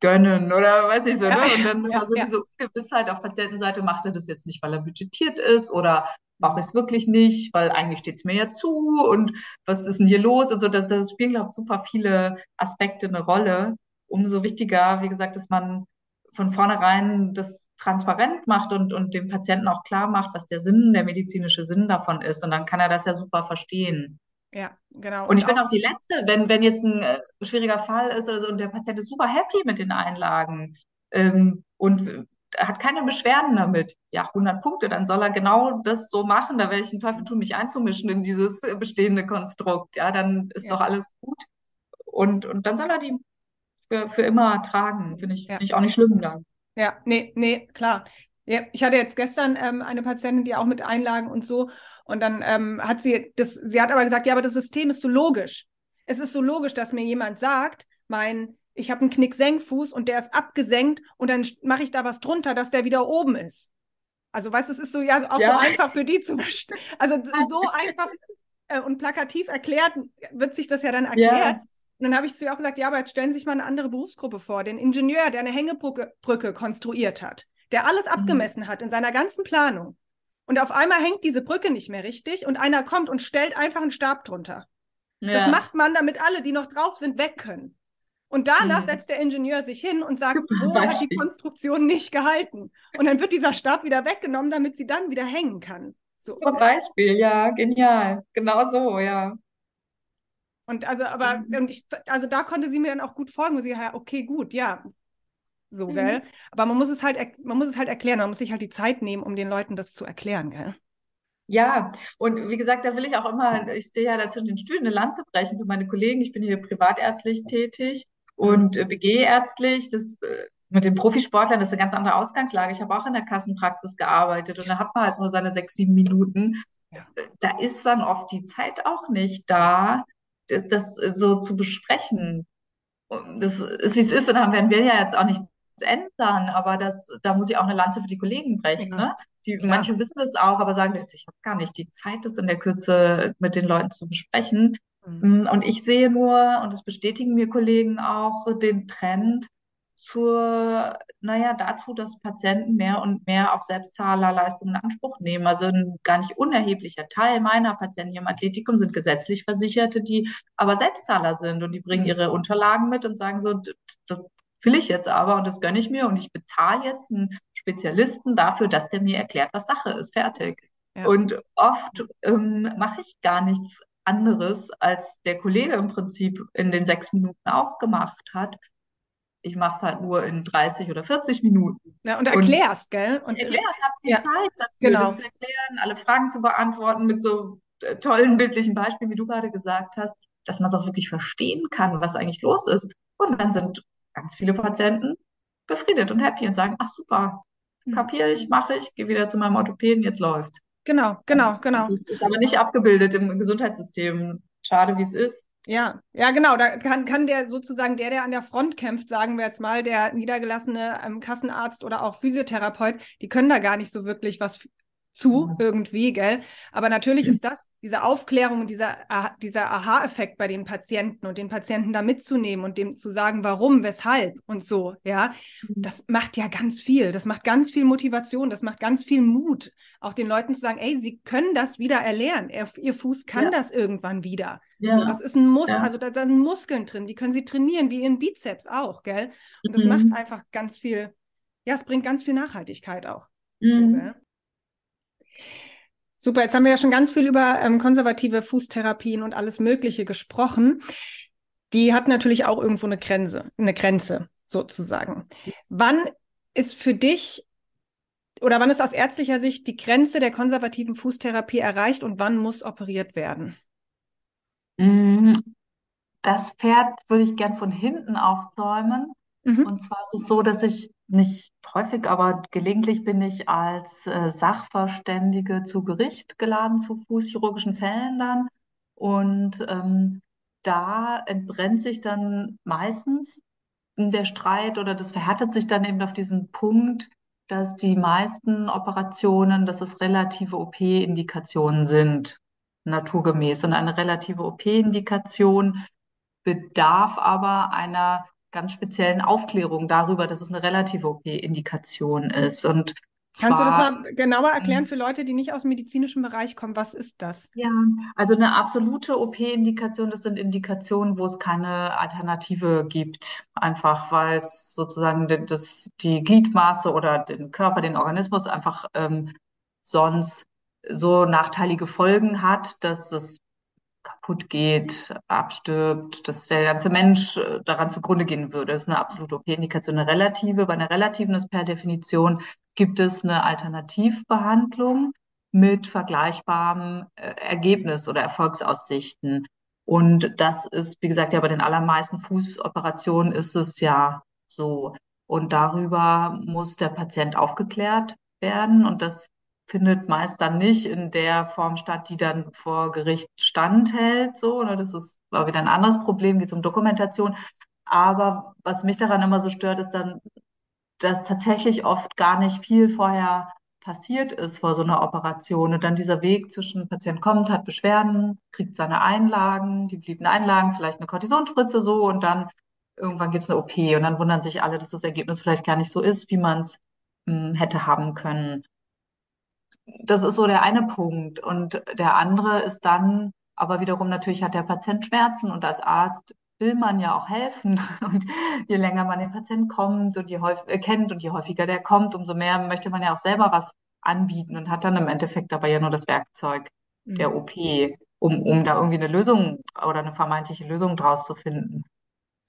gönnen oder weiß ich so. Ja, ne? Und dann ja, also ja. diese Ungewissheit auf Patientenseite, macht er das jetzt nicht, weil er budgetiert ist oder mache ich es wirklich nicht, weil eigentlich steht es mir ja zu und was ist denn hier los? Und so, das, das spielen, glaube ich, super viele Aspekte eine Rolle umso wichtiger, wie gesagt, dass man von vornherein das transparent macht und, und dem Patienten auch klar macht, was der Sinn, der medizinische Sinn davon ist. Und dann kann er das ja super verstehen. Ja, genau. Und, und ich bin auch, die Letzte, wenn, wenn jetzt ein äh, schwieriger Fall ist oder so und der Patient ist super happy mit den Einlagen ähm, und hat keine Beschwerden damit. Ja, 100 Punkte, dann soll er genau das so machen. Da werde ich den Teufel tun, mich einzumischen in dieses bestehende Konstrukt. Ja, dann ist ja. doch alles gut. Und, und dann soll er die für, für immer tragen. Finde ich, ja. find ich auch nicht schlimm dann. Ja, nee, nee, klar. Ja, ich hatte jetzt gestern ähm, eine Patientin, die auch mit Einlagen und so. Und dann ähm, hat sie das, sie hat aber gesagt, ja, aber das System ist so logisch. Es ist so logisch, dass mir jemand sagt, mein, ich habe einen Knicksenkfuß und der ist abgesenkt und dann mache ich da was drunter, dass der wieder oben ist. Also, weißt du, es ist so ja auch ja. so einfach für die zu verstehen. Also so einfach äh, und plakativ erklärt wird sich das ja dann erklärt. Ja. Und dann habe ich zu ihr auch gesagt, ja, aber jetzt stellen Sie sich mal eine andere Berufsgruppe vor. Den Ingenieur, der eine Hängebrücke Brücke konstruiert hat, der alles mhm. abgemessen hat in seiner ganzen Planung. Und auf einmal hängt diese Brücke nicht mehr richtig und einer kommt und stellt einfach einen Stab drunter. Ja. Das macht man, damit alle, die noch drauf sind, weg können. Und danach mhm. setzt der Ingenieur sich hin und sagt, wo Beispiel. hat die Konstruktion nicht gehalten? Und dann wird dieser Stab wieder weggenommen, damit sie dann wieder hängen kann. So. Zum Beispiel, ja, genial. Genau so, ja. Und also, aber, mhm. und ich, also da konnte sie mir dann auch gut folgen, wo sie, ja, okay, gut, ja, so, mhm. gell? Aber man muss es halt, man muss es halt erklären, man muss sich halt die Zeit nehmen, um den Leuten das zu erklären, gell? Ja, und wie gesagt, da will ich auch immer, ich stehe ja dazu in den Stühlen, eine Lanze brechen für meine Kollegen. Ich bin hier privatärztlich tätig und äh, BG-ärztlich. Das äh, mit den Profisportlern, das ist eine ganz andere Ausgangslage. Ich habe auch in der Kassenpraxis gearbeitet und da hat man halt nur seine sechs, sieben Minuten. Ja. Da ist dann oft die Zeit auch nicht da, das so zu besprechen. Das ist, wie es ist, und dann werden wir ja jetzt auch nicht ändern, aber das, da muss ich auch eine Lanze für die Kollegen brechen. Ja. Ne? Die, manche wissen es auch, aber sagen, ich habe gar nicht die Zeit, das in der Kürze mit den Leuten zu besprechen. Mhm. Und ich sehe nur, und das bestätigen mir Kollegen auch, den Trend, zur, naja, dazu, dass Patienten mehr und mehr auch Selbstzahlerleistungen in Anspruch nehmen. Also ein gar nicht unerheblicher Teil meiner Patienten hier im Athletikum sind gesetzlich Versicherte, die aber Selbstzahler sind und die bringen mhm. ihre Unterlagen mit und sagen so, das will ich jetzt aber und das gönne ich mir und ich bezahle jetzt einen Spezialisten dafür, dass der mir erklärt, was Sache ist. Fertig. Ja. Und oft ähm, mache ich gar nichts anderes, als der Kollege im Prinzip in den sechs Minuten auch gemacht hat ich mache es halt nur in 30 oder 40 Minuten. Ja, und erklärst, und gell? Und erklärst, hab die ja, Zeit dafür, genau. das zu erklären, alle Fragen zu beantworten mit so äh, tollen bildlichen Beispielen, wie du gerade gesagt hast, dass man es auch wirklich verstehen kann, was eigentlich los ist. Und dann sind ganz viele Patienten befriedet und happy und sagen, ach super, hm. kapiere ich, mache ich, gehe wieder zu meinem Orthopäden, jetzt läuft's. Genau, genau, genau. Das ist aber nicht abgebildet im Gesundheitssystem. Schade, wie es ist. Ja, ja, genau. Da kann, kann der sozusagen, der, der an der Front kämpft, sagen wir jetzt mal, der niedergelassene ähm, Kassenarzt oder auch Physiotherapeut, die können da gar nicht so wirklich was zu mhm. irgendwie, gell? Aber natürlich ist das, diese Aufklärung und dieser, dieser Aha-Effekt bei den Patienten und den Patienten da mitzunehmen und dem zu sagen, warum, weshalb und so, ja, mhm. das macht ja ganz viel. Das macht ganz viel Motivation, das macht ganz viel Mut, auch den Leuten zu sagen, ey, sie können das wieder erlernen. Ihr Fuß kann ja. das irgendwann wieder. Ja. So, das ist ein Muss, ja. also da sind Muskeln drin, die können sie trainieren, wie ihren Bizeps auch, gell? Und das mhm. macht einfach ganz viel, ja, es bringt ganz viel Nachhaltigkeit auch. Mhm. So, Super, jetzt haben wir ja schon ganz viel über ähm, konservative Fußtherapien und alles Mögliche gesprochen. Die hat natürlich auch irgendwo eine Grenze, eine Grenze sozusagen. Wann ist für dich oder wann ist aus ärztlicher Sicht die Grenze der konservativen Fußtherapie erreicht und wann muss operiert werden? Mm, das Pferd würde ich gern von hinten aufzäumen. Mhm. Und zwar ist es so, dass ich nicht häufig, aber gelegentlich bin ich als äh, Sachverständige zu Gericht geladen zu fußchirurgischen Fällen dann. Und ähm, da entbrennt sich dann meistens der Streit oder das verhärtet sich dann eben auf diesen Punkt, dass die meisten Operationen, dass es relative OP-Indikationen sind, naturgemäß. Und eine relative OP-Indikation bedarf aber einer ganz speziellen Aufklärung darüber, dass es eine relative OP-Indikation ist. Und Kannst du das mal genauer erklären für Leute, die nicht aus dem medizinischen Bereich kommen? Was ist das? Ja, also eine absolute OP-Indikation, das sind Indikationen, wo es keine Alternative gibt. Einfach weil es sozusagen das, die Gliedmaße oder den Körper, den Organismus einfach ähm, sonst so nachteilige Folgen hat, dass es kaputt geht, abstirbt, dass der ganze Mensch äh, daran zugrunde gehen würde. Das ist eine absolute OP-Indikation, eine relative. Bei einer relativen ist per Definition gibt es eine Alternativbehandlung mit vergleichbarem äh, Ergebnis oder Erfolgsaussichten. Und das ist, wie gesagt, ja bei den allermeisten Fußoperationen ist es ja so. Und darüber muss der Patient aufgeklärt werden. Und das findet meist dann nicht in der Form statt, die dann vor Gericht standhält. So, oder das ist war wieder ein anderes Problem, geht um Dokumentation. Aber was mich daran immer so stört, ist dann, dass tatsächlich oft gar nicht viel vorher passiert ist vor so einer Operation. Und dann dieser Weg zwischen Patient kommt, hat Beschwerden, kriegt seine Einlagen, die blieben Einlagen, vielleicht eine Kortisonspritze so und dann irgendwann gibt es eine OP und dann wundern sich alle, dass das Ergebnis vielleicht gar nicht so ist, wie man es hm, hätte haben können das ist so der eine Punkt. Und der andere ist dann, aber wiederum natürlich hat der Patient Schmerzen und als Arzt will man ja auch helfen. Und je länger man den Patienten kommt und je häufig, äh, kennt und je häufiger der kommt, umso mehr möchte man ja auch selber was anbieten und hat dann im Endeffekt aber ja nur das Werkzeug mhm. der OP, um, um da irgendwie eine Lösung oder eine vermeintliche Lösung draus zu finden.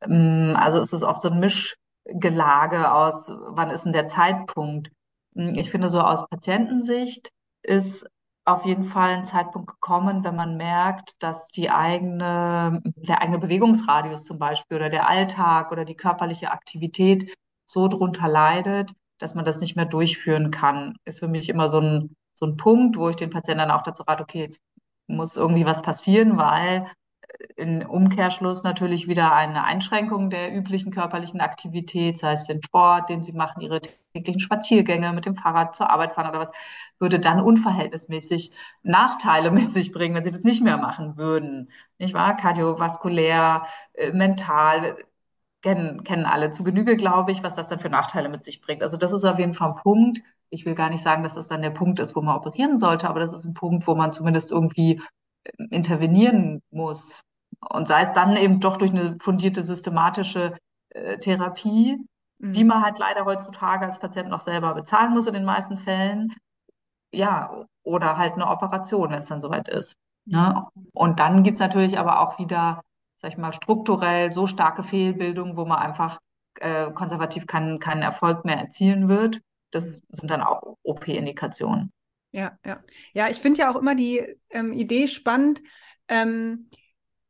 Ähm, also es ist oft so ein Mischgelage aus, wann ist denn der Zeitpunkt? Hm, ich finde, so aus Patientensicht ist auf jeden Fall ein Zeitpunkt gekommen, wenn man merkt, dass die eigene, der eigene Bewegungsradius zum Beispiel oder der Alltag oder die körperliche Aktivität so drunter leidet, dass man das nicht mehr durchführen kann. Ist für mich immer so ein, so ein Punkt, wo ich den Patienten dann auch dazu rate, okay, jetzt muss irgendwie was passieren, weil in Umkehrschluss natürlich wieder eine Einschränkung der üblichen körperlichen Aktivität, sei es den Sport, den sie machen, ihre täglichen Spaziergänge mit dem Fahrrad zur Arbeit fahren oder was, würde dann unverhältnismäßig Nachteile mit sich bringen, wenn sie das nicht mehr machen würden. Nicht wahr? Kardiovaskulär, äh, mental, kennen, kennen alle zu Genüge, glaube ich, was das dann für Nachteile mit sich bringt. Also das ist auf jeden Fall ein Punkt. Ich will gar nicht sagen, dass das dann der Punkt ist, wo man operieren sollte, aber das ist ein Punkt, wo man zumindest irgendwie äh, intervenieren muss. Und sei es dann eben doch durch eine fundierte systematische äh, Therapie, mhm. die man halt leider heutzutage als Patient noch selber bezahlen muss in den meisten Fällen. Ja, oder halt eine Operation, wenn es dann soweit ist. Ne? Und dann gibt's natürlich aber auch wieder sag ich mal, strukturell so starke Fehlbildung, wo man einfach äh, konservativ keinen, keinen Erfolg mehr erzielen wird. Das sind dann auch OP-Indikationen. Ja, ja. Ja, ich finde ja auch immer die ähm, Idee spannend. Ähm,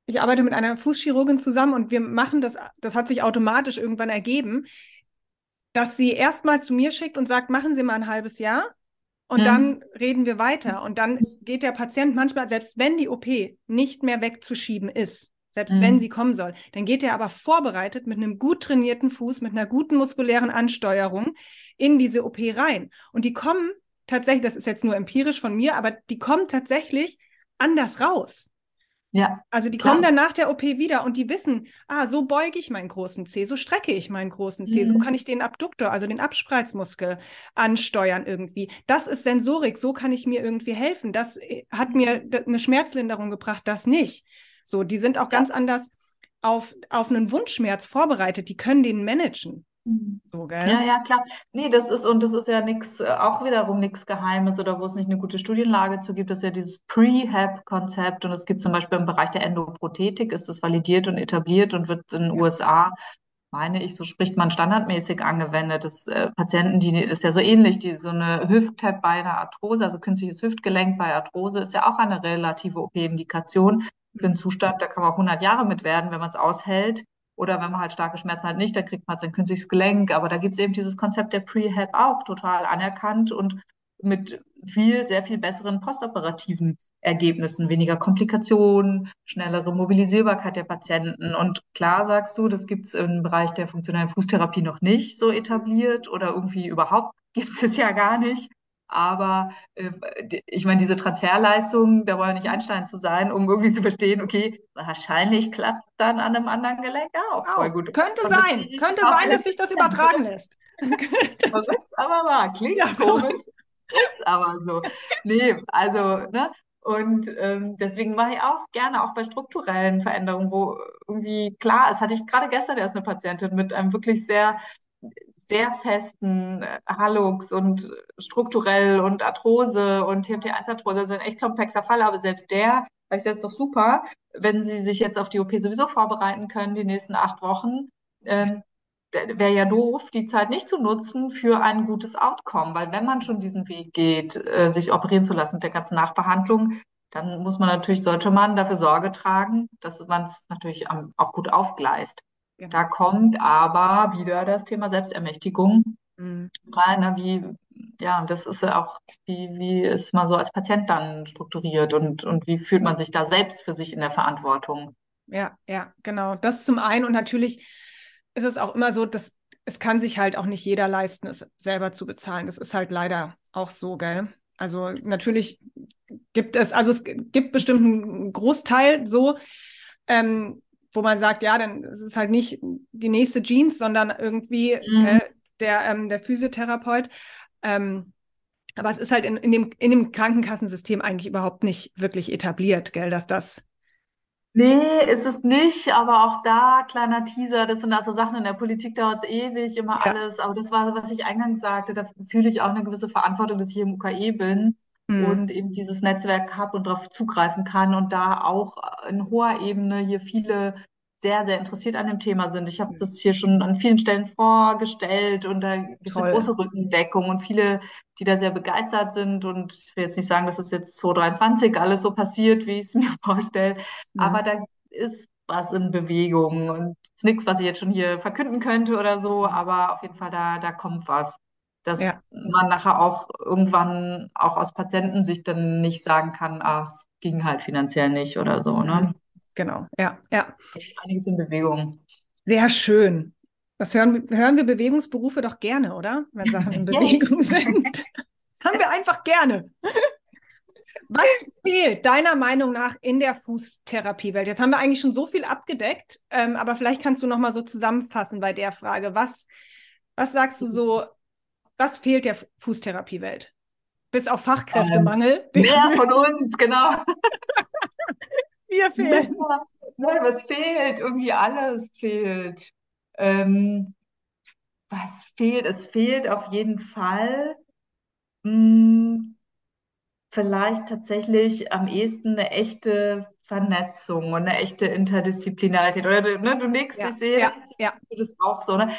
ich arbeite mit einer Fußchirurgin zusammen und wir machen das, das hat sich automatisch irgendwann ergeben, dass sie erstmal zu mir schickt und sagt, machen Sie mal ein halbes Jahr und mhm. dann reden wir weiter. Und dann geht der Patient manchmal, selbst wenn die OP nicht mehr wegzuschieben ist, selbst mhm. wenn sie kommen soll. Dann geht er aber vorbereitet mit einem gut trainierten Fuß, mit einer guten muskulären Ansteuerung in diese OP rein. Und die kommen tatsächlich, das ist jetzt nur empirisch von mir, aber die kommen tatsächlich anders raus. Ja. Also die klar. kommen dann nach der OP wieder und die wissen, ah, so beuge ich meinen großen Zeh, so strecke ich meinen großen Zeh, mhm. so kann ich den Abduktor, also den Abspreizmuskel ansteuern irgendwie. Das ist Sensorik, so kann ich mir irgendwie helfen. Das äh, hat mir eine Schmerzlinderung gebracht, das nicht. So, die sind auch ganz ja. anders auf, auf einen Wunschschmerz vorbereitet, die können den managen. Mhm. So, gell? Ja, ja, klar. Nee, das ist, und das ist ja nichts, äh, auch wiederum nichts Geheimes oder wo es nicht eine gute Studienlage zu gibt, das ist ja dieses Prehab-Konzept und es gibt zum Beispiel im Bereich der Endoprothetik, ist das validiert und etabliert und wird in den ja. USA, meine ich, so spricht man standardmäßig angewendet. Das äh, Patienten, die, ist ja so ähnlich, die so eine Hüft-Tab bei einer Arthrose, also künstliches Hüftgelenk bei Arthrose, ist ja auch eine relative OP-Indikation für einen Zustand, da kann man auch 100 Jahre mit werden, wenn man es aushält. Oder wenn man halt starke Schmerzen hat nicht, dann kriegt man sein künstliches Gelenk. Aber da gibt es eben dieses Konzept der Prehab auch total anerkannt und mit viel, sehr viel besseren postoperativen Ergebnissen, weniger Komplikationen, schnellere Mobilisierbarkeit der Patienten. Und klar sagst du, das gibt es im Bereich der funktionellen Fußtherapie noch nicht so etabliert oder irgendwie überhaupt gibt es es ja gar nicht. Aber äh, ich meine, diese Transferleistung, da wollen wir nicht Einstein zu sein, um irgendwie zu verstehen, okay, wahrscheinlich klappt dann an einem anderen Gelenk auch voll gut. Könnte Und sein, könnte sein, dass sich das übertragen lässt. das ist aber wahr, klingt ja, komisch, ist aber so. Nee, also, ne? Und ähm, deswegen mache ich auch gerne auch bei strukturellen Veränderungen, wo irgendwie klar ist, hatte ich gerade gestern erst eine Patientin mit einem wirklich sehr sehr festen äh, Hallux und strukturell und Arthrose und TMT1-Arthrose sind echt komplexer Fall, aber selbst der, weil ich jetzt doch super, wenn Sie sich jetzt auf die OP sowieso vorbereiten können, die nächsten acht Wochen, ähm, wäre ja doof, die Zeit nicht zu nutzen für ein gutes Outcome, weil wenn man schon diesen Weg geht, äh, sich operieren zu lassen mit der ganzen Nachbehandlung, dann muss man natürlich, sollte man dafür Sorge tragen, dass man es natürlich auch gut aufgleist. Genau. Da kommt aber wieder das Thema Selbstermächtigung mhm. rein, ne, wie, ja, das ist ja auch, wie, wie ist man so als Patient dann strukturiert und, und wie fühlt man sich da selbst für sich in der Verantwortung? Ja, ja, genau. Das zum einen und natürlich ist es auch immer so, dass es kann sich halt auch nicht jeder leisten, es selber zu bezahlen. Das ist halt leider auch so, gell? Also natürlich gibt es, also es gibt bestimmt einen Großteil so, ähm, wo man sagt, ja, dann ist es halt nicht die nächste Jeans, sondern irgendwie mhm. äh, der, ähm, der Physiotherapeut. Ähm, aber es ist halt in, in, dem, in dem Krankenkassensystem eigentlich überhaupt nicht wirklich etabliert, gell, dass das. Nee, ist es nicht, aber auch da, kleiner Teaser, das sind also Sachen in der Politik, dauert es ewig, immer ja. alles. Aber das war, was ich eingangs sagte, da fühle ich auch eine gewisse Verantwortung, dass ich hier im UKE bin mhm. und eben dieses Netzwerk habe und darauf zugreifen kann und da auch in hoher Ebene hier viele sehr, sehr interessiert an dem Thema sind. Ich habe das hier schon an vielen Stellen vorgestellt und da gibt es eine große Rückendeckung und viele, die da sehr begeistert sind. Und ich will jetzt nicht sagen, dass es jetzt 2023 alles so passiert, wie ich es mir vorstelle, mhm. aber da ist was in Bewegung und es ist nichts, was ich jetzt schon hier verkünden könnte oder so, aber auf jeden Fall da, da kommt was dass ja. man nachher auch irgendwann auch aus Patientensicht dann nicht sagen kann, ah, es ging halt finanziell nicht oder so, ne? genau, ja, ja. Einiges in Bewegung. Sehr schön. Das hören, hören wir Bewegungsberufe doch gerne, oder? Wenn Sachen in Bewegung sind. haben wir einfach gerne. Was fehlt deiner Meinung nach in der Fußtherapiewelt? Jetzt haben wir eigentlich schon so viel abgedeckt, ähm, aber vielleicht kannst du noch mal so zusammenfassen bei der Frage. Was, was sagst du so, was fehlt der Fußtherapiewelt? Bis auf Fachkräftemangel. Ähm, mehr von uns, genau. Wir fehlen. Nein, was fehlt? Irgendwie alles fehlt. Ähm, was fehlt? Es fehlt auf jeden Fall mh, hm, vielleicht tatsächlich am ehesten eine echte Vernetzung und eine echte Interdisziplinarität. Oder ne, du nix, Ja, ich sehe ja, das, ja. du das auch so. Ne?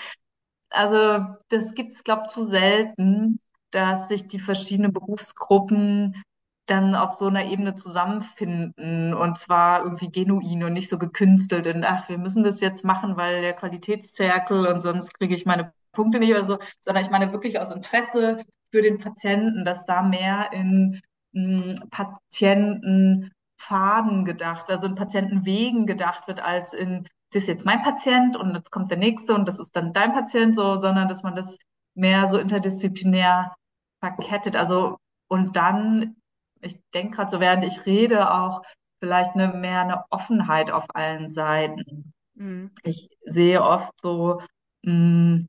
Also das gibt es, glaube ich, zu selten, dass sich die verschiedenen Berufsgruppen dann auf so einer Ebene zusammenfinden und zwar irgendwie genuin und nicht so gekünstelt in, ach, wir müssen das jetzt machen, weil der Qualitätszirkel und sonst kriege ich meine Punkte nicht oder so, sondern ich meine wirklich aus Interesse für den Patienten, dass da mehr in mh, Patientenfaden gedacht, also in Patientenwegen gedacht wird, als in, das ist jetzt mein Patient und jetzt kommt der nächste und das ist dann dein Patient, so, sondern dass man das mehr so interdisziplinär verkettet. Also, und dann, ich denke gerade so, während ich rede, auch vielleicht eine, mehr eine Offenheit auf allen Seiten. Mhm. Ich sehe oft so, mh,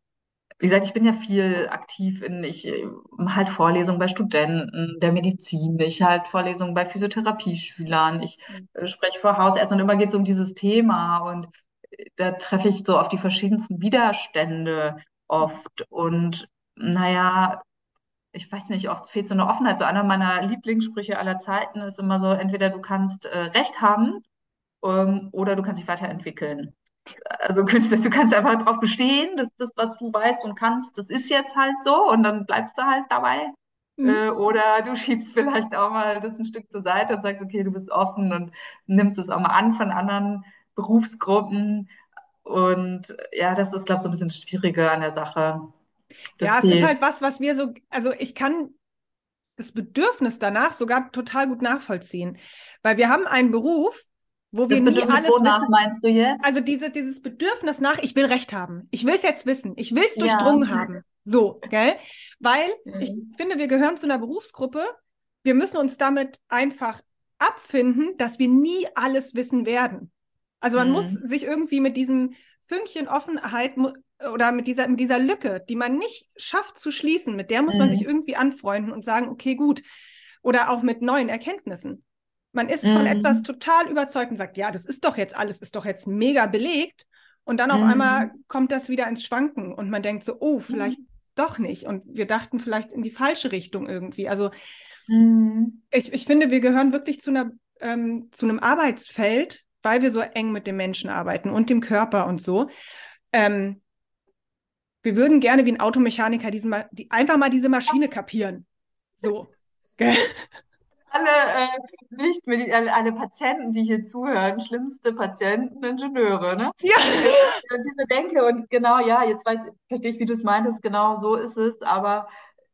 wie gesagt, ich bin ja viel aktiv in, ich äh, halt Vorlesungen bei Studenten der Medizin, ich halt Vorlesungen bei Physiotherapieschülern, ich Mhm. äh, spreche vor Hausärzten und immer geht es um dieses Thema und da treffe ich so auf die verschiedensten Widerstände oft und naja, ich weiß nicht, oft fehlt so eine Offenheit. So einer meiner Lieblingssprüche aller Zeiten ist immer so, entweder du kannst äh, Recht haben ähm, oder du kannst dich weiterentwickeln. Also du kannst einfach darauf bestehen, dass das, was du weißt und kannst, das ist jetzt halt so und dann bleibst du halt dabei. Mhm. Äh, oder du schiebst vielleicht auch mal das ein Stück zur Seite und sagst, okay, du bist offen und nimmst es auch mal an von anderen Berufsgruppen. Und ja, das ist, glaube ich, so ein bisschen das Schwierige an der Sache. Das Ja, es ist halt was, was wir so, also ich kann das Bedürfnis danach sogar total gut nachvollziehen, weil wir haben einen Beruf, wo wir Das nie Bedürfnis alles wonach wissen. meinst du jetzt? Also diese, dieses Bedürfnis nach, ich will Recht haben. Ich will es jetzt wissen. Ich will es Ja. durchdrungen haben. So, gell? Weil ich Mhm. finde, wir gehören zu einer Berufsgruppe. Wir müssen uns damit einfach abfinden, dass wir nie alles wissen werden. Also man Mhm. muss sich irgendwie mit diesem Fünkchen Offenheit oder mit dieser, mit dieser Lücke, die man nicht schafft zu schließen, mit der muss man Mhm. sich irgendwie anfreunden und sagen, okay, gut. Oder auch mit neuen Erkenntnissen. Man ist von Mhm. etwas total überzeugt und sagt, ja, das ist doch jetzt alles, ist doch jetzt mega belegt. Und dann auf Mhm. einmal kommt das wieder ins Schwanken und man denkt so, oh, vielleicht doch nicht. Und wir dachten vielleicht in die falsche Richtung irgendwie. Also Mhm. ich, ich finde, wir gehören wirklich zu einer, ähm, zu einem Arbeitsfeld, weil wir so eng mit dem Menschen arbeiten und dem Körper und so. Ähm, wir würden gerne wie ein Automechaniker diesen, Ma- die, einfach mal diese Maschine kapieren. So. Gell? Alle, äh, nicht mit, alle, alle Patienten, die hier zuhören, schlimmste Patienten, Ingenieure, ne? Ja. Und diese Denke und genau, ja, jetzt weiß, verstehe ich, wie du es meintest, genau so ist es, aber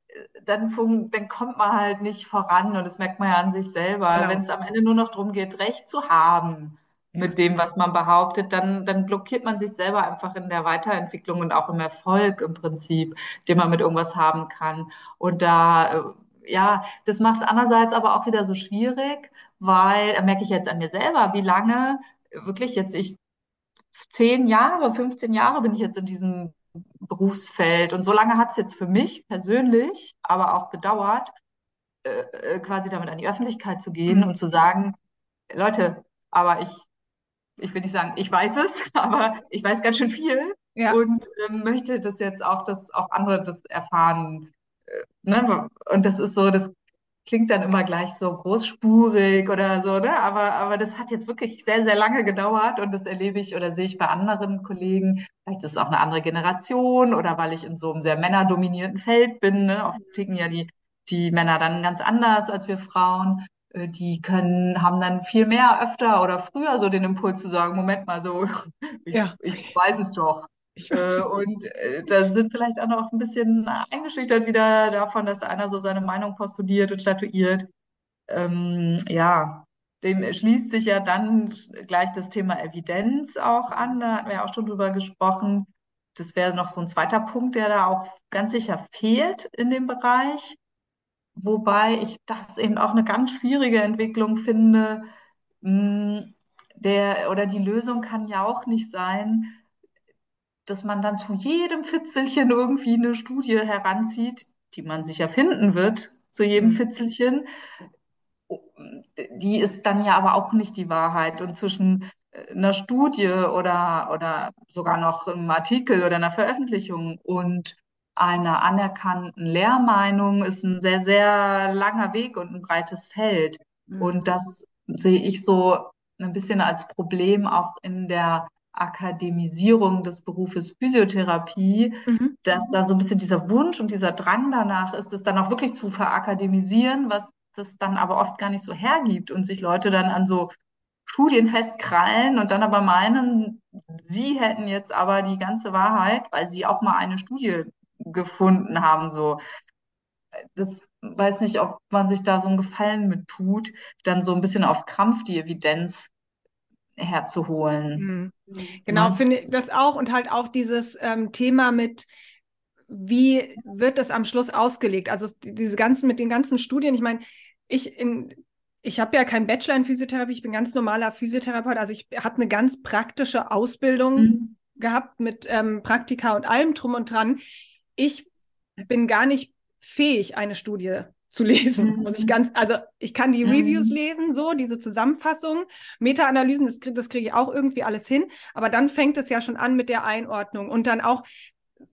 äh, dann, fun- dann kommt man halt nicht voran und das merkt man ja an sich selber. Genau. Wenn es am Ende nur noch darum geht, Recht zu haben. Mit dem, was man behauptet, dann, dann blockiert man sich selber einfach in der Weiterentwicklung und auch im Erfolg im Prinzip, den man mit irgendwas haben kann. Und da, äh, ja, das macht es andererseits aber auch wieder so schwierig, weil, da merke ich jetzt an mir selber, wie lange wirklich jetzt ich zehn Jahre, 15 Jahre bin ich jetzt in diesem Berufsfeld und so lange hat es jetzt für mich persönlich aber auch gedauert, äh, äh, quasi damit an die Öffentlichkeit zu gehen Mhm. und zu sagen, Leute, aber ich, ich will nicht sagen, ich weiß es, aber ich weiß ganz schön viel Ja. und ähm, möchte das jetzt auch, dass auch andere das erfahren. Äh, ne? Und das ist so, das klingt dann immer gleich so großspurig oder so, ne? Aber, aber das hat jetzt wirklich sehr, sehr lange gedauert und das erlebe ich oder sehe ich bei anderen Kollegen. Vielleicht ist es auch eine andere Generation oder weil ich in so einem sehr männerdominierten Feld bin. Ne? Oft ticken ja die, die Männer dann ganz anders als wir Frauen. Äh, Die können, haben dann viel mehr öfter oder früher so den Impuls zu sagen, Moment mal, so, ich, Ja. ich weiß es doch. Weiß Äh, es. und äh, da sind vielleicht auch noch ein bisschen eingeschüchtert wieder davon, dass einer so seine Meinung postuliert und statuiert. Ähm, ja, dem schließt sich ja dann gleich das Thema Evidenz auch an. Da hatten wir ja auch schon drüber gesprochen. Das wäre noch so ein zweiter Punkt, der da auch ganz sicher fehlt in dem Bereich. Wobei ich das eben auch eine ganz schwierige Entwicklung finde. Hm, der, oder die Lösung kann ja auch nicht sein, dass man dann zu jedem Fitzelchen irgendwie eine Studie heranzieht, die man sicher finden wird, zu jedem mhm. Fitzelchen. Die ist dann ja aber auch nicht die Wahrheit. Und zwischen äh, einer Studie oder, oder sogar noch einem Artikel oder einer Veröffentlichung und einer anerkannten Lehrmeinung ist ein sehr, sehr langer Weg und ein breites Feld. Mhm. Und das sehe ich so ein bisschen als Problem auch in der Akademisierung des Berufes Physiotherapie, mhm. dass da so ein bisschen dieser Wunsch und dieser Drang danach ist, es dann auch wirklich zu verakademisieren, was das dann aber oft gar nicht so hergibt und sich Leute dann an so Studien festkrallen und dann aber meinen, sie hätten jetzt aber die ganze Wahrheit, weil sie auch mal eine Studie gefunden haben, so. Das weiß nicht, ob man sich da so einen Gefallen mit tut, dann so ein bisschen auf Krampf die Evidenz herzuholen. Mhm. Genau, ja. finde ich das auch und halt auch dieses ähm, Thema mit wie wird das am Schluss ausgelegt? Also diese ganzen mit den ganzen Studien, ich meine, ich in ich habe ja keinen Bachelor in Physiotherapie, ich bin ganz normaler Physiotherapeut, also ich habe eine ganz praktische Ausbildung mhm. gehabt mit ähm, Praktika und allem drum und dran. Ich bin gar nicht fähig, eine Studie zu lesen, mhm. muss ich ganz, also ich kann die mhm. Reviews lesen, so, diese Zusammenfassung, Meta-Analysen, das, das kriege ich auch irgendwie alles hin, aber dann fängt es ja schon an mit der Einordnung und dann auch,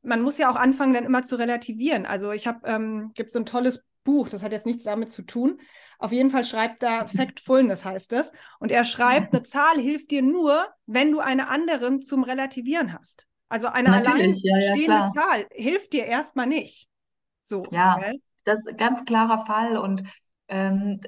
man muss ja auch anfangen, dann immer zu relativieren. Also ich habe, ähm, gibt so ein tolles Buch, das hat jetzt nichts damit zu tun. Auf jeden Fall schreibt da mhm. Factfulness heißt es. Und er schreibt, eine Zahl hilft dir nur, wenn du eine andere zum Relativieren hast. Also eine Natürlich, alleinstehende ja, ja, Zahl hilft dir erstmal nicht. So. Ja. Gell? das ist ein ganz klarer Fall und ähm,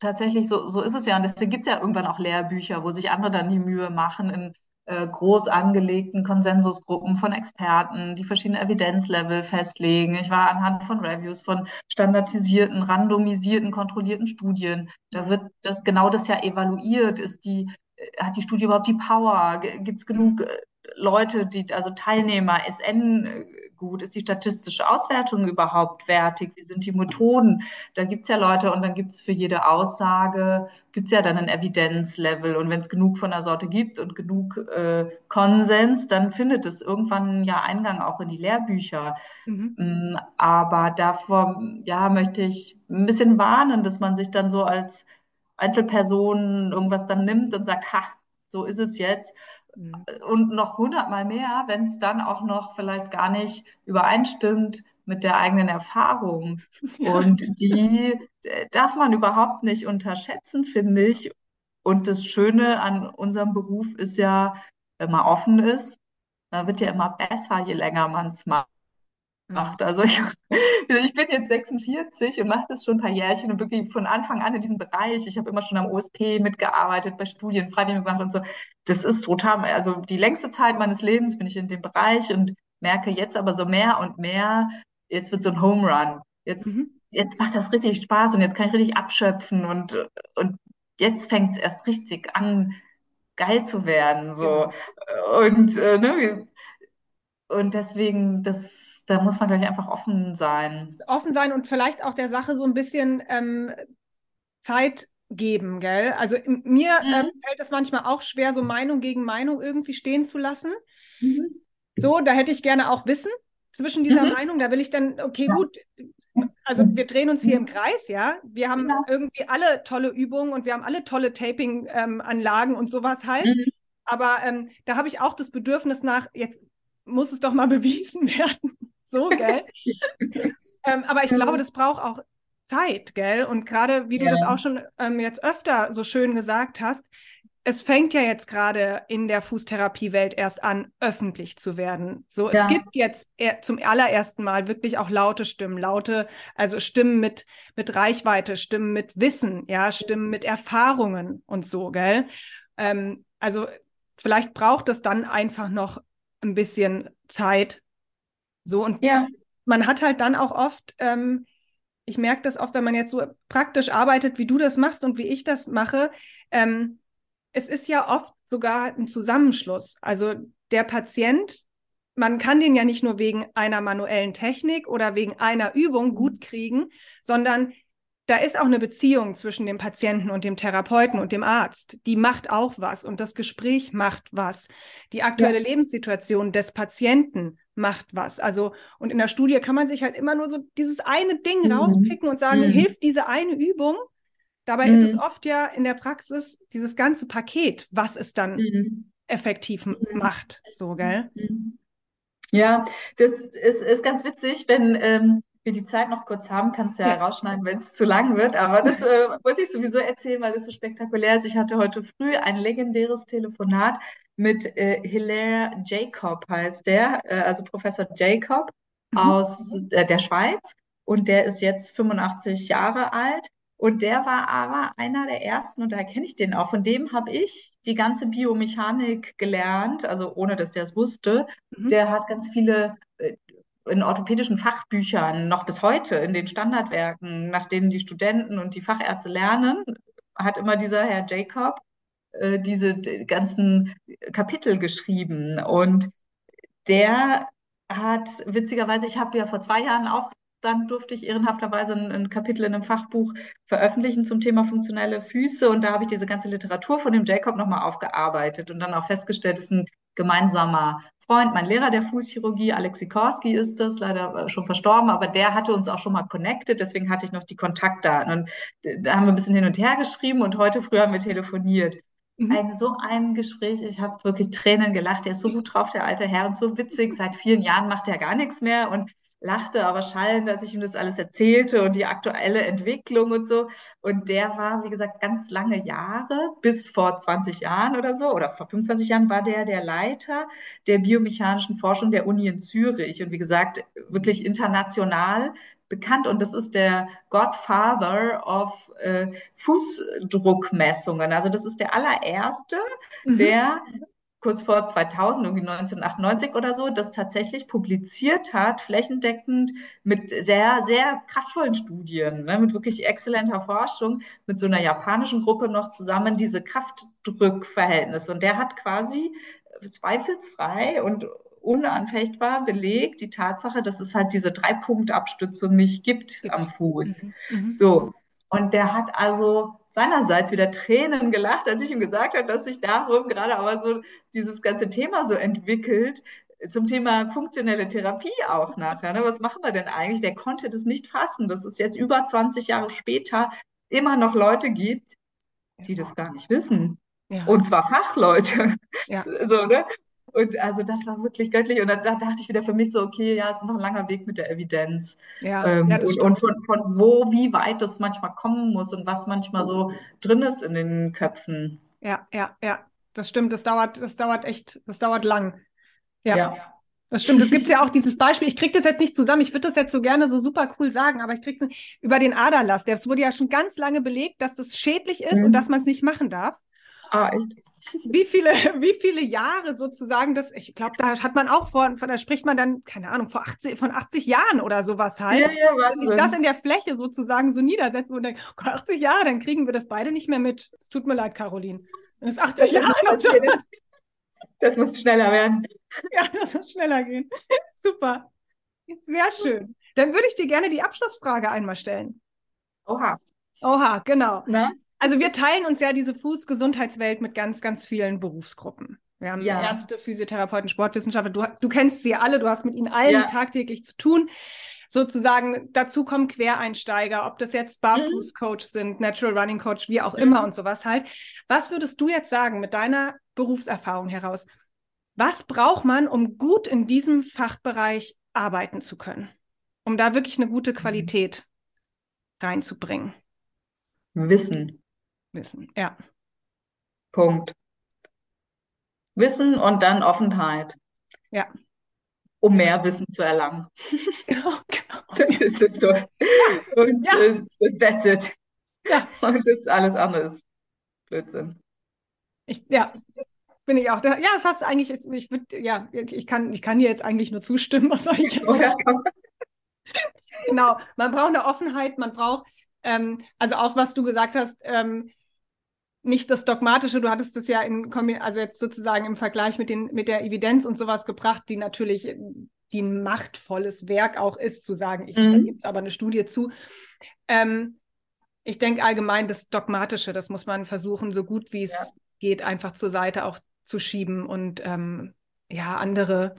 tatsächlich so, so ist es ja. Und deswegen gibt es ja irgendwann auch Lehrbücher, wo sich andere dann die Mühe machen, in äh, groß angelegten Konsensusgruppen von Experten, die verschiedene Evidenzlevel festlegen. Ich war anhand von Reviews, von standardisierten, randomisierten, kontrollierten Studien. Da wird das genau das ja evaluiert. Ist die, äh, hat die Studie überhaupt die Power? Gibt es genug äh, Leute, die, also Teilnehmer, SN äh, gut? Ist die statistische Auswertung überhaupt wertig? Wie sind die Methoden? Da gibt's ja Leute und dann gibt's für jede Aussage, gibt's ja dann ein Evidenzlevel. Und wenn es genug von der Sorte gibt und genug äh, Konsens, dann findet es irgendwann ja Eingang auch in die Lehrbücher. Mhm. Mm, aber davor, ja, möchte ich ein bisschen warnen, dass man sich dann so als Einzelperson irgendwas dann nimmt und sagt, ha, so ist es jetzt. Und noch hundertmal mehr, wenn es dann auch noch vielleicht gar nicht übereinstimmt mit der eigenen Erfahrung. Ja. Und die äh, darf man überhaupt nicht unterschätzen, finde ich. Und das Schöne an unserem Beruf ist ja, wenn man offen ist, dann wird ja immer besser, je länger man es macht macht. Also ich, ich, bin jetzt 46 und mache das schon ein paar Jährchen und wirklich von Anfang an in diesem Bereich. Ich habe immer schon am OSP mitgearbeitet, bei Studien freiwillig gemacht und so. Das ist total, also die längste Zeit meines Lebens bin ich in dem Bereich und merke jetzt aber so mehr und mehr, jetzt wird so ein Home Run. Jetzt, mhm. jetzt macht das richtig Spaß und jetzt kann ich richtig abschöpfen und, und jetzt fängt es erst richtig an, geil zu werden. So. Und, äh, ne, und deswegen, das da muss man, glaube ich, einfach offen sein. Offen sein und vielleicht auch der Sache so ein bisschen ähm, Zeit geben, gell? Also mir mhm. ähm, fällt es manchmal auch schwer, so Meinung gegen Meinung irgendwie stehen zu lassen. Mhm. So, da hätte ich gerne auch Wissen zwischen dieser mhm. Meinung. Da will ich dann, okay, ja. gut, also wir drehen uns hier im Kreis, ja. Wir haben ja. irgendwie alle tolle Übungen und wir haben alle tolle Taping-Anlagen ähm, und sowas halt. Mhm. Aber ähm, da habe ich auch das Bedürfnis nach, jetzt muss es doch mal bewiesen werden so, gell? ähm, aber ich glaube, das braucht auch Zeit, gell? Und gerade, wie du ja. das auch schon ähm, jetzt öfter so schön gesagt hast, es fängt ja jetzt gerade in der Fußtherapiewelt erst an, öffentlich zu werden. So, ja. es gibt jetzt zum allerersten Mal wirklich auch laute Stimmen, laute, also Stimmen mit, mit Reichweite, Stimmen mit Wissen, ja, Stimmen mit Erfahrungen und so, gell? Ähm, also vielleicht braucht es dann einfach noch ein bisschen Zeit, so und ja. man hat halt dann auch oft ähm, ich merke das oft, wenn man jetzt so praktisch arbeitet, wie du das machst und wie ich das mache. Ähm, es ist ja oft sogar ein Zusammenschluss. Also der Patient, man kann den ja nicht nur wegen einer manuellen Technik oder wegen einer Übung gut kriegen, sondern da ist auch eine Beziehung zwischen dem Patienten und dem Therapeuten und dem Arzt. Die macht auch was und das Gespräch macht was. Die aktuelle ja. Lebenssituation des Patienten macht was. Also, und in der Studie kann man sich halt immer nur so dieses eine Ding mhm. rauspicken und sagen, mhm. hilft diese eine Übung? Dabei mhm. ist es mhm. oft ja in der Praxis dieses ganze Paket, was es dann mhm. effektiv mhm. macht. So, gell? Ja, das ist, ist ganz witzig, wenn ähm, wir die Zeit noch kurz haben, kannst du ja, rausschneiden, wenn es zu lang wird. Aber das äh, muss ich sowieso erzählen, weil es so spektakulär ist. Ich hatte heute früh ein legendäres Telefonat mit äh, Hilaire Jacob, heißt der, äh, also Professor Jacob mhm. aus äh, der Schweiz. Und der ist jetzt 85 Jahre alt. Und der war aber einer der ersten, und da kenne ich den auch, von dem habe ich die ganze Biomechanik gelernt, also ohne dass der es wusste. Mhm. Der hat ganz viele in orthopädischen Fachbüchern noch bis heute in den Standardwerken, nach denen die Studenten und die Fachärzte lernen, hat immer dieser Herr Jacob äh, diese ganzen Kapitel geschrieben. Und der hat witzigerweise, ich habe ja vor zwei Jahren auch dann durfte ich ehrenhafterweise ein, ein, Kapitel in einem Fachbuch veröffentlichen zum Thema funktionelle Füße und da habe ich diese ganze Literatur von dem Jacob nochmal aufgearbeitet und dann auch festgestellt, es ist gemeinsamer Freund, mein Lehrer der Fußchirurgie, Alex Sikorski ist das, leider äh, schon verstorben, aber der hatte uns auch schon mal connected, deswegen hatte ich noch die Kontaktdaten. Und da haben wir ein bisschen hin und her geschrieben und heute früh haben wir telefoniert. Mhm. Ein, so ein Gespräch, ich habe wirklich Tränen gelacht. Er ist so gut drauf, der alte Herr, und so witzig. Seit vielen Jahren macht er gar nichts mehr und lachte aber schallend, als ich ihm das alles erzählte und die aktuelle Entwicklung und so. Und der war, wie gesagt, ganz lange Jahre, bis vor 20 Jahren oder so, oder vor 25 Jahren war der der Leiter der biomechanischen Forschung der Uni in Zürich. Und wie gesagt, wirklich international bekannt und das ist der Godfather of äh, Fußdruckmessungen. Also das ist der allererste, mhm. der kurz vor 2000, irgendwie 1998 oder so, das tatsächlich publiziert hat, flächendeckend mit sehr, sehr kraftvollen Studien, ne, mit wirklich exzellenter Forschung, mit so einer japanischen Gruppe noch zusammen diese Kraftdrückverhältnisse. Und der hat quasi zweifelsfrei und unanfechtbar belegt die Tatsache, dass es halt diese Dreipunktabstützung nicht gibt, am Fuß. Mhm. Mhm. So. Und der hat also seinerseits wieder Tränen gelacht, als ich ihm gesagt habe, dass sich darum gerade aber so dieses ganze Thema so entwickelt, zum Thema funktionelle Therapie auch nachher. Ne? Was machen wir denn eigentlich? Der konnte das nicht fassen, dass es jetzt über 20 Jahre später immer noch Leute gibt, die das gar nicht wissen. Ja. Und zwar Fachleute. Ja. So, ne? Und also das war wirklich göttlich. Und da, da, dachte ich wieder für mich so, okay, ja, es ist noch ein langer Weg mit der Evidenz. Ja, ähm, ja, und, und von, von wo, wie weit das manchmal kommen muss und was manchmal so drin ist in den Köpfen. Ja, ja, ja. Das stimmt. Das dauert, das dauert echt, das dauert lang. ja. ja. Das stimmt. Es gibt ja auch dieses Beispiel. Ich kriege das jetzt nicht zusammen. Ich würde das jetzt so gerne so super cool sagen, aber ich kriege über den Aderlass. Das wurde ja schon ganz lange belegt, dass das schädlich ist mhm. und dass man es nicht machen darf. Ah, echt? Wie viele, wie viele Jahre sozusagen das, ich glaube, da hat man auch vor, da spricht man dann, keine Ahnung, vor 80, von 80 Jahren oder sowas halt. Ja, ja, was sich das in der Fläche sozusagen so niedersetzt und denkt, 80 Jahre, dann kriegen wir das beide nicht mehr mit. Es tut mir leid, Caroline. Das ist 80 das Jahre. Das muss schneller werden. Ja, das muss schneller gehen. Super. Sehr schön. Dann würde ich dir gerne die Abschlussfrage einmal stellen. Oha. Oha, genau. Na? Also wir teilen uns ja diese Fußgesundheitswelt mit ganz, ganz vielen Berufsgruppen. Wir haben ja. Ärzte, Physiotherapeuten, Sportwissenschaftler. Du, du kennst sie alle, du hast mit ihnen allen ja. tagtäglich zu tun. Sozusagen dazu kommen Quereinsteiger, ob das jetzt Barfußcoach mhm. sind, Natural Running Coach, wie auch mhm. immer und sowas halt. Was würdest du jetzt sagen mit deiner Berufserfahrung heraus? Was braucht man, um gut in diesem Fachbereich arbeiten zu können? Um da wirklich eine gute mhm. Qualität reinzubringen? Wissen. Wissen, ja. Punkt. Wissen und dann Offenheit. Ja. Um mehr Wissen zu erlangen. Genau, genau. Das ist es so. Und ja. äh, that's it. Ja. Und das alles andere ist Blödsinn. Ich, ja, bin ich auch. Ja, das hast du eigentlich, ich würde, ja, ich kann, ich kann dir jetzt eigentlich nur zustimmen, was soll ich jetzt sagen? genau, man braucht eine Offenheit, man braucht, ähm, also auch was du gesagt hast, ähm, nicht das Dogmatische, du hattest es ja in, also jetzt sozusagen im Vergleich mit, den, mit der Evidenz und sowas gebracht, die natürlich die ein machtvolles Werk auch ist, zu sagen, ich, mhm. da gibt es aber eine Studie zu. Ähm, ich denke allgemein, das Dogmatische, das muss man versuchen, so gut wie es ja. geht, einfach zur Seite auch zu schieben und ähm, ja, andere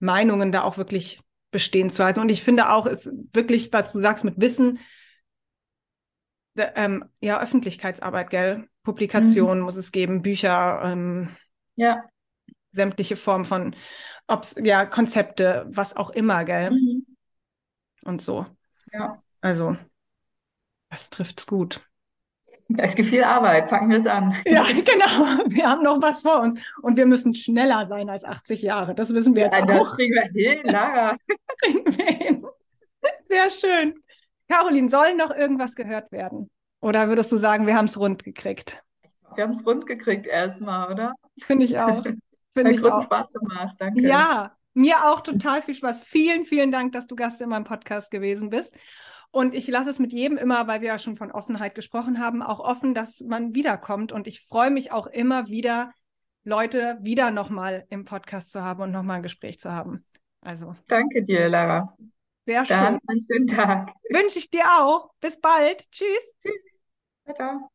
Meinungen da auch wirklich bestehen zu halten. Und ich finde auch, ist wirklich, was du sagst mit Wissen, ähm, ja, Öffentlichkeitsarbeit, gell? Publikationen mhm. muss es geben, Bücher, ähm, ja. sämtliche Formen von, ob's, ja, Konzepte, was auch immer, gell? Mhm. Und so. Ja. Also, das trifft's gut. Es gibt viel Arbeit, fangen wir es an. Ja, genau. Wir haben noch was vor uns. Und wir müssen schneller sein als 80 Jahre. Das wissen wir ja, jetzt das auch. Das kriegen wir hin, Lara. kriegen wir hin. Sehr schön. Caroline, soll noch irgendwas gehört werden? Oder würdest du sagen, wir haben es rund gekriegt? Wir haben es rund gekriegt erstmal, oder? Finde ich auch. Finde ich großen auch. Spaß gemacht, danke. Ja, mir auch total viel Spaß. Vielen, vielen Dank, dass du Gast in meinem Podcast gewesen bist. Und ich lasse es mit jedem immer, weil wir ja schon von Offenheit gesprochen haben, auch offen, dass man wiederkommt. Und ich freue mich auch immer wieder, Leute wieder nochmal im Podcast zu haben und nochmal ein Gespräch zu haben. Also. Danke dir, Lara. Sehr Dann schön. Einen schönen Tag. Wünsche ich dir auch. Bis bald. Tschüss. Tschüss. Ciao.